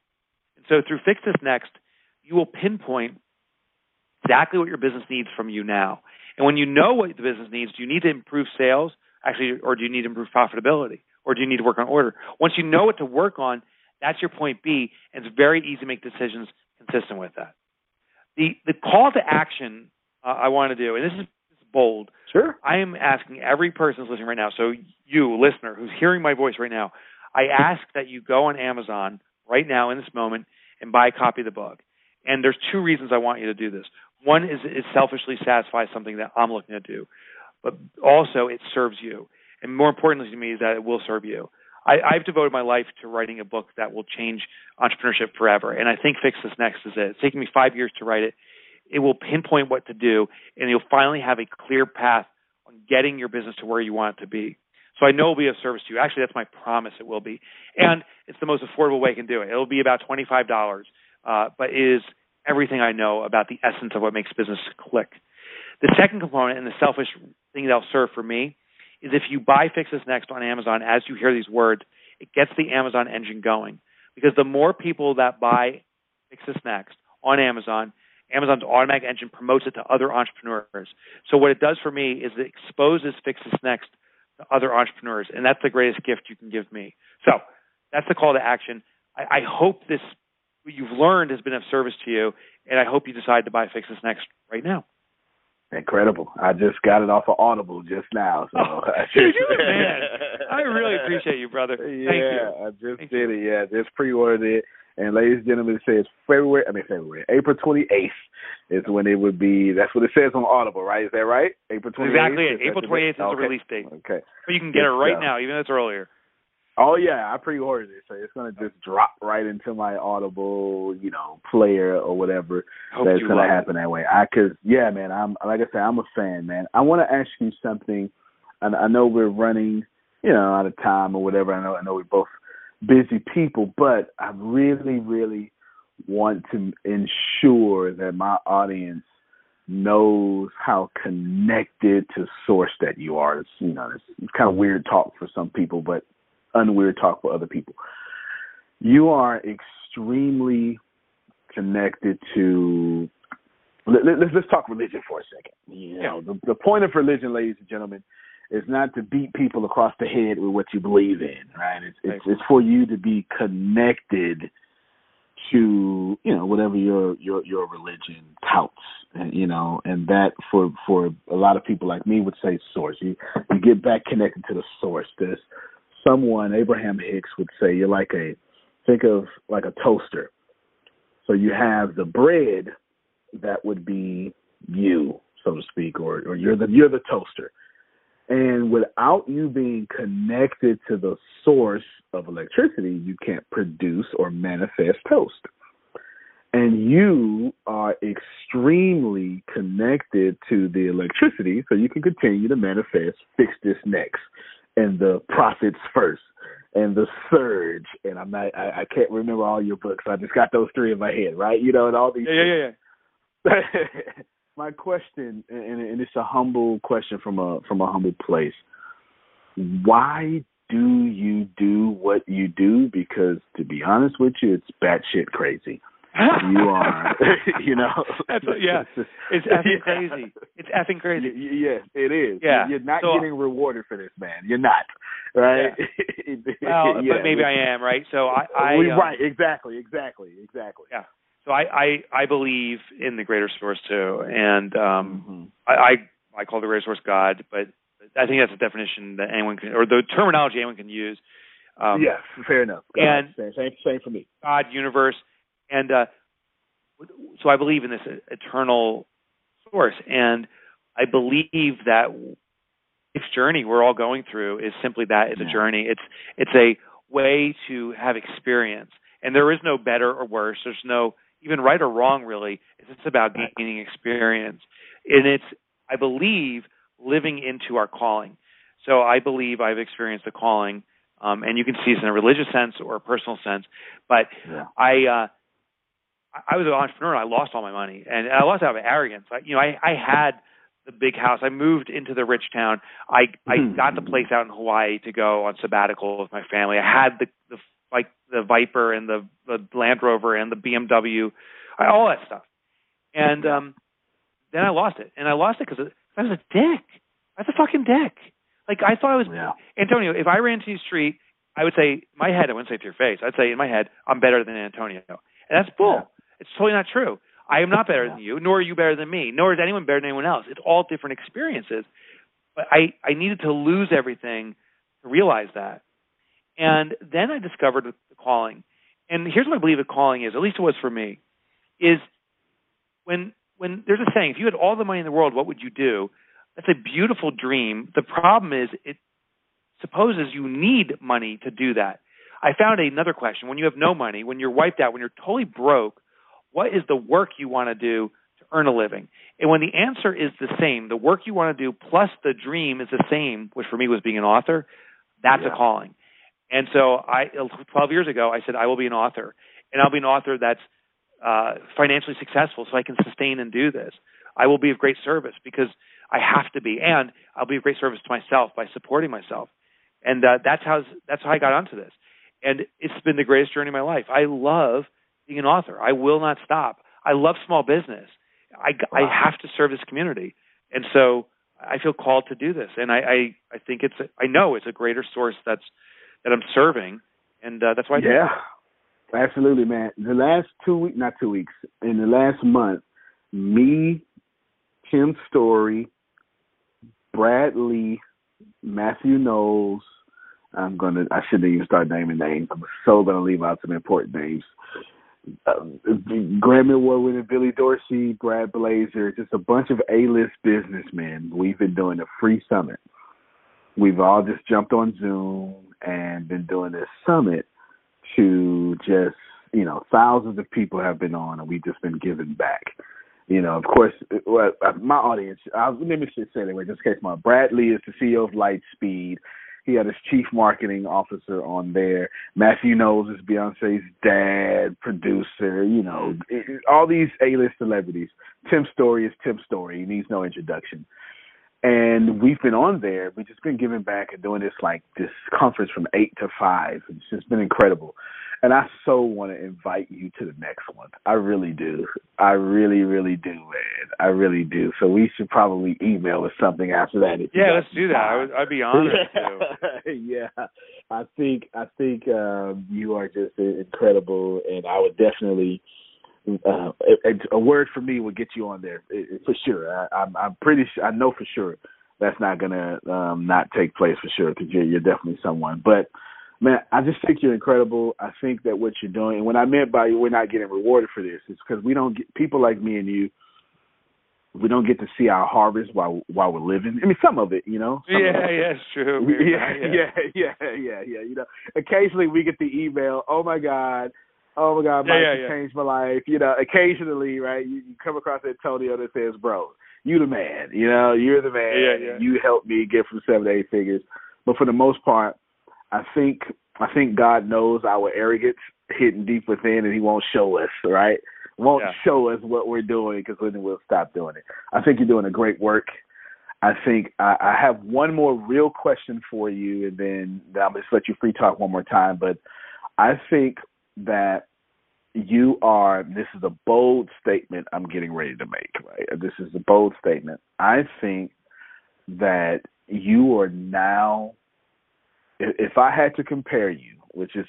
S2: And so through Fix This Next, you will pinpoint exactly what your business needs from you now. And when you know what the business needs, do you need to improve sales? actually, or do you need to improve profitability, or do you need to work on order? Once you know what to work on, that's your point B, and it's very easy to make decisions consistent with that. The the call to action uh, I want to do, and this is, this is bold.
S1: Sure.
S2: I am asking every person who's listening right now. So you, listener, who's hearing my voice right now, I ask that you go on Amazon right now in this moment and buy a copy of the book. And there's two reasons I want you to do this. One is it selfishly satisfies something that I'm looking to do but also it serves you. And more importantly to me is that it will serve you. I, I've devoted my life to writing a book that will change entrepreneurship forever. And I think Fix This Next is it. It's taken me five years to write it. It will pinpoint what to do, and you'll finally have a clear path on getting your business to where you want it to be. So I know it'll be of service to you. Actually, that's my promise. It will be, and it's the most affordable way I can do it. It'll be about twenty five dollars, uh, but it is everything I know about the essence of what makes business click. The second component, and the selfish thing that'll serve for me, is if you buy Fix This Next on Amazon, as you hear these words, it gets the Amazon engine going. Because the more people that buy Fix This Next on Amazon, Amazon's automatic engine promotes it to other entrepreneurs. So what it does for me is it exposes Fix This Next to other entrepreneurs, and that's the greatest gift you can give me. So that's the call to action. I, I hope this what you've learned has been of service to you, and I hope you decide to buy Fix This Next right now.
S1: Incredible. I just got it off of Audible just now. So
S2: oh, you man. I really appreciate you, brother.
S1: Yeah,
S2: you.
S1: I just
S2: Thank
S1: did
S2: you.
S1: it. Yeah, just pre-ordered it. And ladies and gentlemen, it says February. I mean February, April twenty eighth is when it would be. That's what it says on Audible, right? Is that right? April twenty eighth.
S2: Exactly. April twenty eighth is
S1: okay.
S2: the release date.
S1: Okay.
S2: But you can get it right now, even though it's earlier.
S1: Oh yeah, I pre-ordered it, so it's gonna just drop right into my Audible, you know, player or whatever.
S2: Hope
S1: that's gonna happen
S2: it.
S1: that way. I cause yeah, man, I'm like I said, I'm a fan, man. I want to ask you something, and I know we're running, you know, out of time or whatever. I know I know we're both busy people, but I really, really want to ensure that my audience knows how connected to source that you are. It's you know, it's, it's kind of weird talk for some people, but unweird talk for other people. You are extremely connected to. Let, us let's, let's talk religion for a second. You know, the, the point of religion, ladies and gentlemen, is not to beat people across the head with what you believe in, right? It's it's, it's for you to be connected to you know whatever your your your religion touts and you know and that for for a lot of people like me would say source you you get back connected to the source this someone Abraham Hicks would say you're like a think of like a toaster. So you have the bread that would be you. so to speak, or or you're the you're the toaster. And without you being connected to the source of electricity, you can't produce or manifest toast. And you are extremely connected to the electricity, so you can continue to manifest fix this next and the profits first and the surge and i'm not I, I can't remember all your books. I just got those three in my head right? You know and all these
S2: yeah yeah yeah,
S1: yeah. my question and, and it's a humble question from a from a humble place. Why do you do what you do? Because to be honest with you it's batshit crazy you are, you know.
S2: That's yeah, it's effing crazy. It's effing crazy.
S1: Yes, it is.
S2: Yeah,
S1: you're not
S2: so,
S1: getting rewarded for this, man. You're not, right?
S2: Yeah. well, yeah. but maybe I am, right? So I, I um,
S1: right, exactly, exactly, exactly.
S2: Yeah. So I, I, I believe in the greater source too, and um, mm-hmm. I, I, I call the greater source God, but I think that's a definition that anyone can, or the terminology anyone can use. Um,
S1: yes, fair enough. God,
S2: and
S1: same, same for me.
S2: God, universe, and uh, so I believe in this eternal source, and I believe that this journey we're all going through is simply that: it's yeah. a journey. It's it's a way to have experience, and there is no better or worse. There's no even right or wrong, really. It's just about gaining experience, and it's I believe living into our calling. So I believe I've experienced a calling, um, and you can see this in a religious sense or a personal sense. But
S1: yeah.
S2: I uh, I was an entrepreneur and I lost all my money and I lost out of arrogance. I, you know, I, I had the big house. I moved into the rich town. I I mm-hmm. got the place out in Hawaii to go on sabbatical with my family. I had the the like the Viper and the the Land Rover and the BMW, I, all that stuff. And um then I lost it, and I lost it because I was a dick. I was a fucking dick. Like I thought I was
S1: yeah.
S2: Antonio. If I ran to the street, I would say my head. I wouldn't say to your face. I'd say in my head, I'm better than Antonio, and that's bull.
S1: Yeah.
S2: It's totally not true. I am not better than you, nor are you better than me, nor is anyone better than anyone else. It's all different experiences. But I, I needed to lose everything to realize that. And then I discovered the calling. And here's what I believe a calling is, at least it was for me, is when when there's a saying, if you had all the money in the world, what would you do? That's a beautiful dream. The problem is it supposes you need money to do that. I found another question. When you have no money, when you're wiped out, when you're totally broke, what is the work you want to do to earn a living? And when the answer is the same, the work you want to do plus the dream is the same, which for me was being an author, that's
S1: yeah.
S2: a calling. And so I 12 years ago I said I will be an author. And I'll be an author that's uh, financially successful so I can sustain and do this. I will be of great service because I have to be, and I'll be of great service to myself by supporting myself. And uh, that's how that's how I got onto this and it's been the greatest journey of my life. I love being an author. I will not stop. I love small business. I, wow. I have to serve this community, and so I feel called to do this. And I I, I think it's a, I know it's a greater source that's that I'm serving, and uh, that's why. I
S1: yeah, absolutely, man. The last two weeks, not two weeks, in the last month, me, Tim Storey, Brad Lea, Matthew Knowles, I'm gonna. I shouldn't even start naming names. I'm so gonna leave out some important names. Um, Grammy Award winning Billy Dorsey, Brad Blazer, just a bunch of A-list businessmen. We've been doing a free summit. We've all just jumped on Zoom and been doing this summit to just, you know, thousands of people have been on, and we've just been giving back. You know, of course, my audience. I'll, let me just say anyway, just in case my Brad Lea is the CEO of Lightspeed. He had his chief marketing officer on there. Matthew Knowles is Beyonce's dad, producer, you know, all these A-list celebrities. Tim Storey is Tim Storey. He needs no introduction. And we've been on there. We've just been giving back and doing this like this conference from eight to five. It's just been incredible and I so want to invite you to the next one. I really do. I really, really do, man. I really do. So we should probably email or something after that.
S2: yeah, let's do that. I would, I'd be honored
S1: to. yeah, I think I think um, you are just incredible, and I would definitely. Uh, a, a word for me would get you on there for sure. I, I'm, I'm pretty sure. I know for sure that's not gonna um, not take place for sure because you're, you're definitely someone. But man, I just think you're incredible. I think that what you're doing, and what I meant by we're not getting rewarded for this, is because we don't get people like me and you. we don't get to see our harvest while while we're living. I mean, some of it, you know.
S2: Yeah, yeah, it's true.
S1: Yeah, yeah, yeah, yeah, yeah, You know, occasionally we get the email, "Oh my God, oh my God, Mike,
S2: yeah,
S1: you
S2: yeah.
S1: changed my life." You know, occasionally, right? You, you come across Antonio that says, "Bro, you the man. You know, you're the man.
S2: Yeah, yeah.
S1: You helped me get from seven to eight figures." But for the most part, I think I think God knows our arrogance hidden deep within, and He won't show us, right? Won't
S2: Yeah.
S1: show us what we're doing because then we'll stop doing it. I think you're doing a great work. I think I, I have one more real question for you, and then I'm just let you free talk one more time. But I think that you are. This is a bold statement I'm getting ready to make. Right. This is a bold statement. I think that you are now. If I had to compare you, which is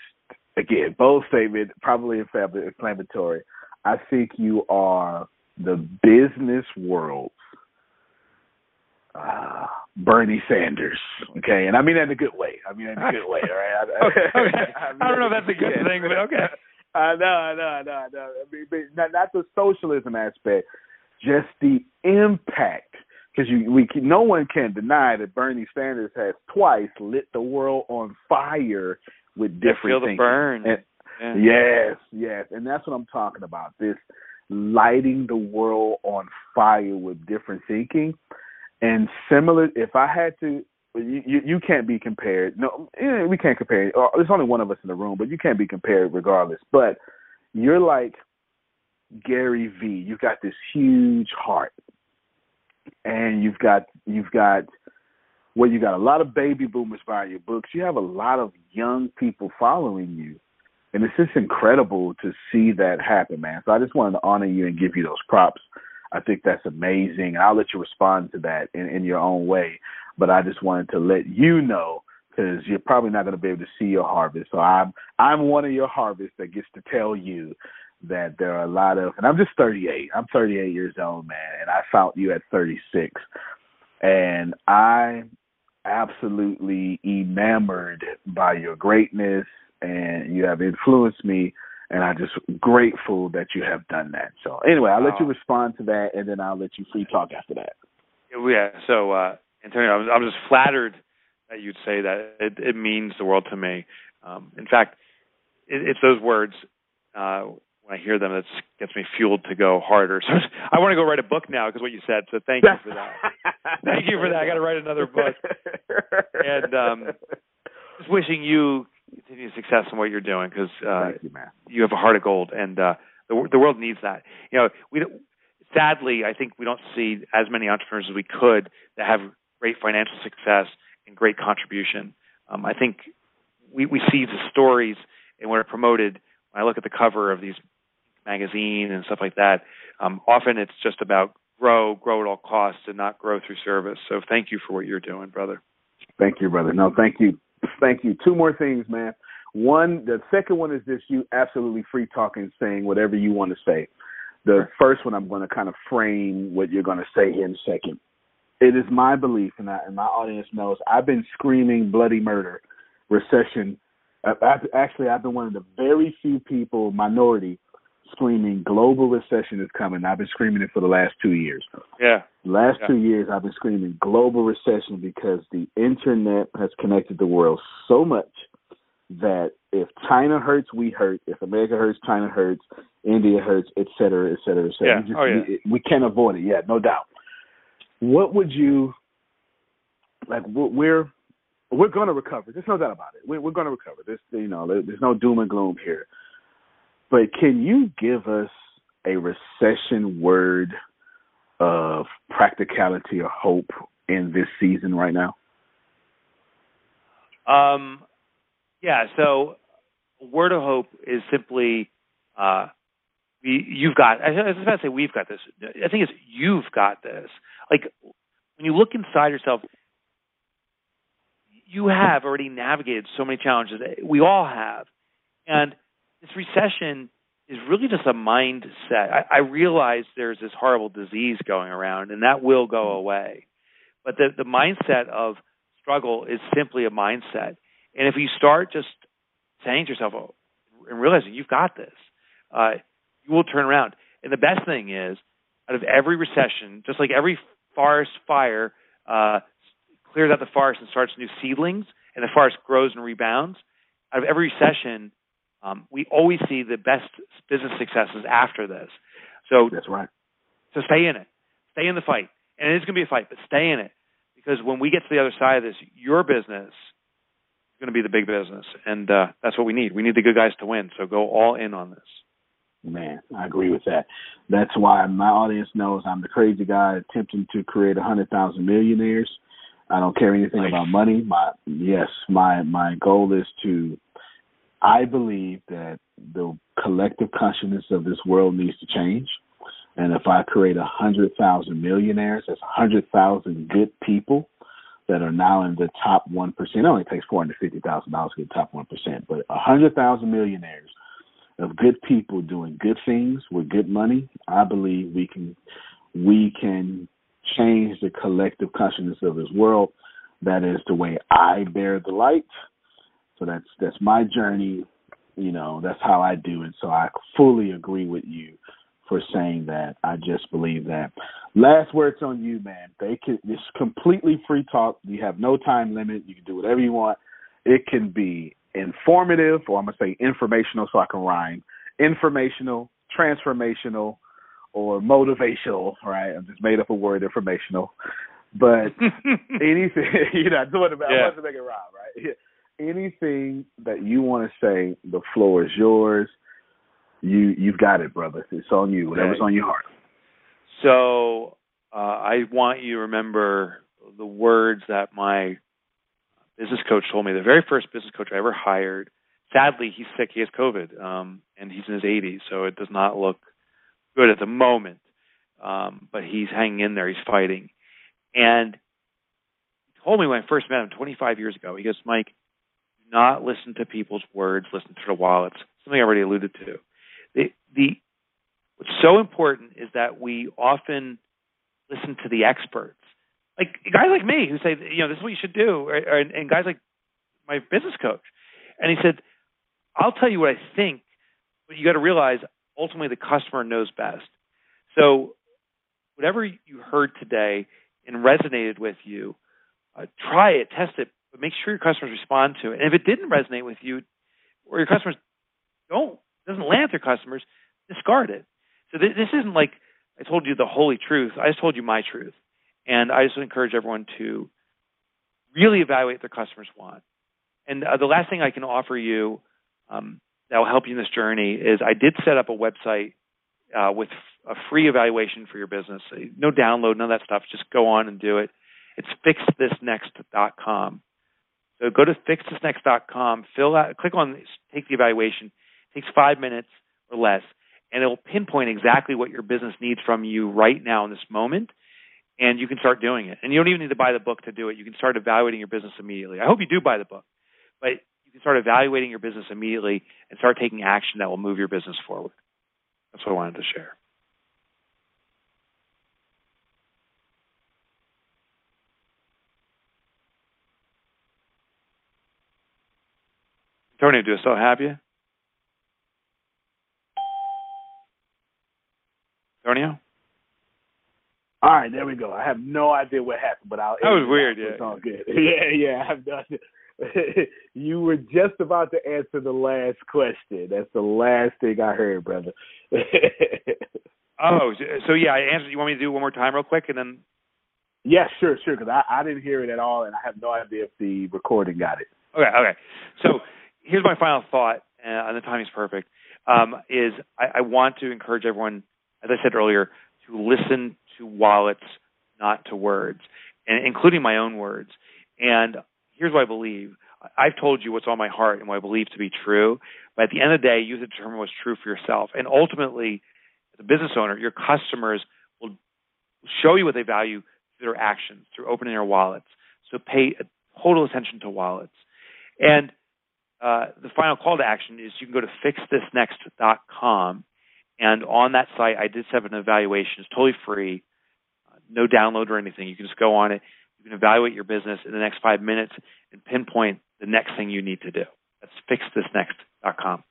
S1: again bold statement, probably inflammatory. I think you are the business world's uh, Bernie Sanders. Okay, and I mean that in a good way. I mean that in a good way. All right. I,
S2: Okay, okay.
S1: I, mean
S2: I don't know if that's a good
S1: yeah.
S2: thing, but okay.
S1: I know, I know, I know, I know. I mean, but not, not the socialism aspect, just the impact. Because you, we, no one can deny that Bernie Sanders has twice lit the world on fire with different
S2: feel the Bern.
S1: And-
S2: Yeah.
S1: Yes, yes, and that's what I'm talking about. This lighting the world on fire with different thinking, and similar. If I had to, you you, you can't be compared. No, eh, we can't compare. There's only one of us in the room, but you can't be compared regardless. But you're like Gary V. You've got this huge heart, and you've got you've got well, you got a lot of baby boomers buying your books. You have a lot of young people following you. And it's just incredible to see that happen, man. So I just wanted to honor you and give you those props. I think that's amazing. And I'll let you respond to that in, in your own way. But I just wanted to let you know because you're probably not going to be able to see your harvest. So I'm I'm one of your harvests that gets to tell you that there are a lot of, and I'm just 38. I'm 38 years old, man, and I found you at 36, and I absolutely enamored by your greatness, and you have influenced me. And I'm just grateful that you have done that. So anyway, I'll let you respond to that, and then I'll let you free talk after that.
S2: Yeah. So, uh, Antonio, I'm, I'm just flattered that you'd say that. It, it means the world to me. Um, in fact, it, it's those words uh, when I hear them that gets me fueled to go harder. So I want to go write a book now because what you said. So thank you for that. Thank you for that. I got to write another book. And um, just wishing you continued success in what you're doing because uh,
S1: you,
S2: you have a heart of gold, and uh, the the world needs that. You know, we sadly, I think we don't see as many entrepreneurs as we could that have great financial success and great contribution. Um, I think we we see the stories and when they're promoted. When I look at the cover of these magazine and stuff like that, um, often it's just about grow, grow at all costs, and not grow through service. So thank you for what you're doing, brother.
S1: Thank you, brother. No, thank you. Thank you. Two more things, man. One, the second one is just you absolutely free talking, saying whatever you want to say. The first one, I'm going to kind of frame what you're going to say here in a second. It is my belief, and, I, and my audience knows, I've been screaming bloody murder, recession. I, I've, actually, I've been one of the very few people, minority, screaming global recession is coming. I've been screaming it for the last two years.
S2: Yeah.
S1: Last
S2: Yeah.
S1: two years, I've been screaming global recession because the internet has connected the world so much that if China hurts, we hurt. If America hurts, China hurts. India hurts, et cetera, et cetera, et cetera.
S2: Yeah.
S1: We, just,
S2: Oh, yeah.
S1: we, we can't avoid it. Yeah, no doubt. What would you like? We're we're, going to recover. There's no doubt about it. We're, we're going to recover. There's you know there's no doom and gloom here. But can you give us a recession word of practicality or hope in this season right now?
S2: Um, yeah. So, word of hope is simply, uh, you've got. I was about to say we've got this. I think it's you've got this. Like when you look inside yourself, you have already navigated so many challenges. We all have, and this recession is really just a mindset. I, I realize there's this horrible disease going around, and that will go away. But the the mindset of struggle is simply a mindset. And if you start just saying to yourself oh, and realizing you've got this, uh, you will turn around. And the best thing is out of every recession, just like every forest fire uh, clears out the forest and starts new seedlings, and the forest grows and rebounds. Out of every recession, um, we always see the best business successes after this. So
S1: that's right.
S2: So stay in it, stay in the fight, and it is going to be a fight, but stay in it because when we get to the other side of this, your business is going to be the big business, and uh, that's what we need. We need the good guys to win. So go all in on this.
S1: Man, I agree with that. That's why my audience knows I'm the crazy guy attempting to create a hundred thousand millionaires. I don't care anything
S2: nice.
S1: about money. My yes, my my goal is to. I believe that the collective consciousness of this world needs to change, and if I create a hundred thousand millionaires, that's a hundred thousand good people that are now in the top one percent. It only takes four hundred fifty thousand dollars to get the top one percent, but a hundred thousand millionaires of good people doing good things with good money, I believe we can we can change the collective consciousness of this world. That is the way I bear the light. So that's that's my journey. You know, that's how I do it. So I fully agree with you for saying that. I just believe that. Last words on you, man. They can it's completely free talk. You have no time limit. You can do whatever you want. It can be informative, or I'm gonna say informational, so I can rhyme. Informational, transformational, or motivational. Right? I just made up a word, informational. But anything, you know, I doing it.
S2: Yeah.
S1: I want to make it rhyme, right? Anything that you want to say, the floor is yours. You you've got it, brother. It's on you. Whatever's
S2: Okay.
S1: on your heart.
S2: So uh, I want you to remember the words that my business coach told me. The very first business coach I ever hired. Sadly, he's sick. He has COVID, um, and he's in his 80s, so it does not look good at the moment. Um, but he's hanging in there. He's fighting. And he told me when I first met him 25 years ago. He goes, Mike, not listen to people's words. Listen to the wallets. Something I already alluded to. The, the what's so important is that we often listen to the experts, like guys like me who say, you know, this is what you should do, or, or, and guys like my business coach. And he said, I'll tell you what I think, but you got to realize ultimately the customer knows best. So whatever you heard today and resonated with you, uh, try it, test it, but make sure your customers respond to it. And if it didn't resonate with you, or your customers don't doesn't land with your customers, discard it. So th- this isn't like I told you the holy truth. I just told you my truth, and I just encourage everyone to really evaluate what their customers want. And uh, the last thing I can offer you um, that will help you in this journey is I did set up a website uh, with a free evaluation for your business. No download, none of that stuff. Just go on and do it. It's fixthisnext.com. So go to fixthisnext.com, fill out, click on, take the evaluation. It takes five minutes or less, and it will pinpoint exactly what your business needs from you right now in this moment, and you can start doing it. And you don't even need to buy the book to do it. You can start evaluating your business immediately. I hope you do buy the book, but you can start evaluating your business immediately and start taking action that will move your business forward. That's what I wanted to share. Tony, do I still have you? Antonio?
S1: All right, there we go. I have no idea what happened, but I'll.
S2: That was weird, yeah.
S1: It's all good. Yeah, yeah. I have no, you were just about to answer the last question. That's the last thing I heard, brother.
S2: Oh, so yeah, I answered. You want me to do one more time, real quick, and then
S1: yeah, sure, sure. Because I, I didn't hear it at all, and I have no idea if the recording got it.
S2: Okay, okay. So here's my final thought, uh, and the timing's perfect. Um, is I, I want to encourage everyone, as I said earlier, to listen to wallets, not to words, and including my own words. And here's what I believe. I've told you what's on my heart and what I believe to be true, but at the end of the day, you have to determine what's true for yourself. And ultimately, as a business owner, your customers will show you what they value through their actions, through opening their wallets. So pay total attention to wallets. And uh, the final call to action is you can go to fixthisnext.com. And on that site, I did set up an evaluation. It's totally free, uh, no download or anything. You can just go on it. You can evaluate your business in the next five minutes and pinpoint the next thing you need to do. That's fixthisnext.com.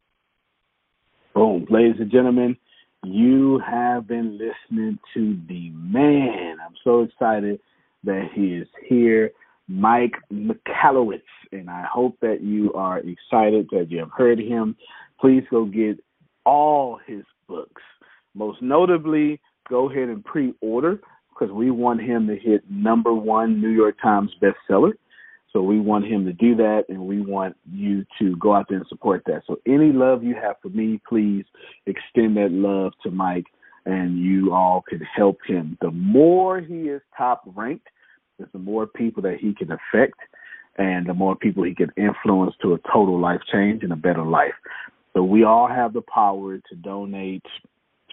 S1: Boom. Ladies and gentlemen, you have been listening to the man. I'm so excited that he is here, Mike Michalowicz, and I hope that you are excited that you have heard him. Please go get all his books. Most notably, go ahead and pre-order because we want him to hit number one New York Times bestseller. So we want him to do that, and we want you to go out there and support that. So any love you have for me, please extend that love to Mike, and you all can help him. The more he is top ranked, the more people that he can affect, and the more people he can influence to a total life change and a better life. So we all have the power to donate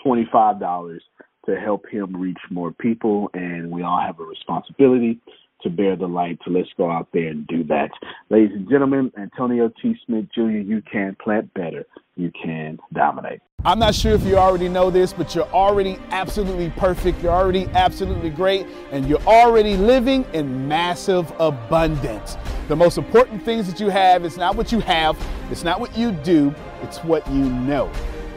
S1: twenty five dollars to help him reach more people, and we all have a responsibility to bear the light. So let's go out there and do that. Ladies and gentlemen, Antonio T. Smith Jr., you can plant better. You can dominate.
S7: I'm not sure if you already know this, but you're already absolutely perfect. You're already absolutely great, and you're already living in massive abundance. The most important things that you have is not what you have, it's not what you do, it's what you know.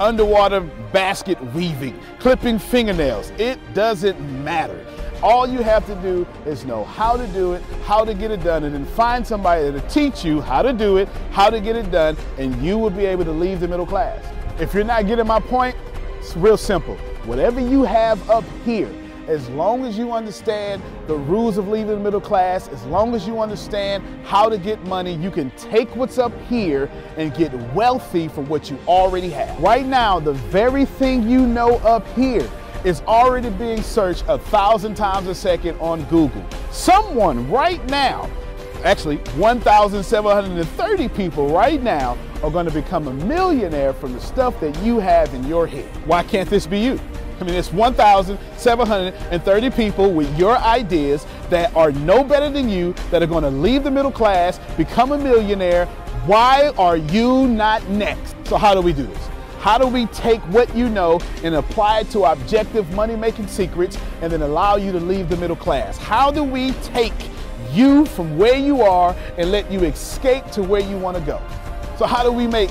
S7: underwater basket weaving, clipping fingernails, it doesn't matter. All you have to do is know how to do it, how to get it done, and then find somebody to teach you how to do it, how to get it done, and you will be able to leave the middle class. If you're not getting my point, it's real simple. Whatever you have up here, as long as you understand the rules of leaving the middle class, as long as you understand how to get money, you can take what's up here and get wealthy from what you already have. Right now, the very thing you know up here is already being searched a thousand times a second on Google. Someone right now, actually 1,730 people right now, are going to become a millionaire from the stuff that you have in your head. Why can't this be you? I mean, it's 1,730 people with your ideas that are no better than you, that are going to leave the middle class, become a millionaire. Why are you not next? So, how do we do this? How do we take what you know and apply it to objective money making secrets and then allow you to leave the middle class? How do we take you from where you are and let you escape to where you want to go? So, how do we make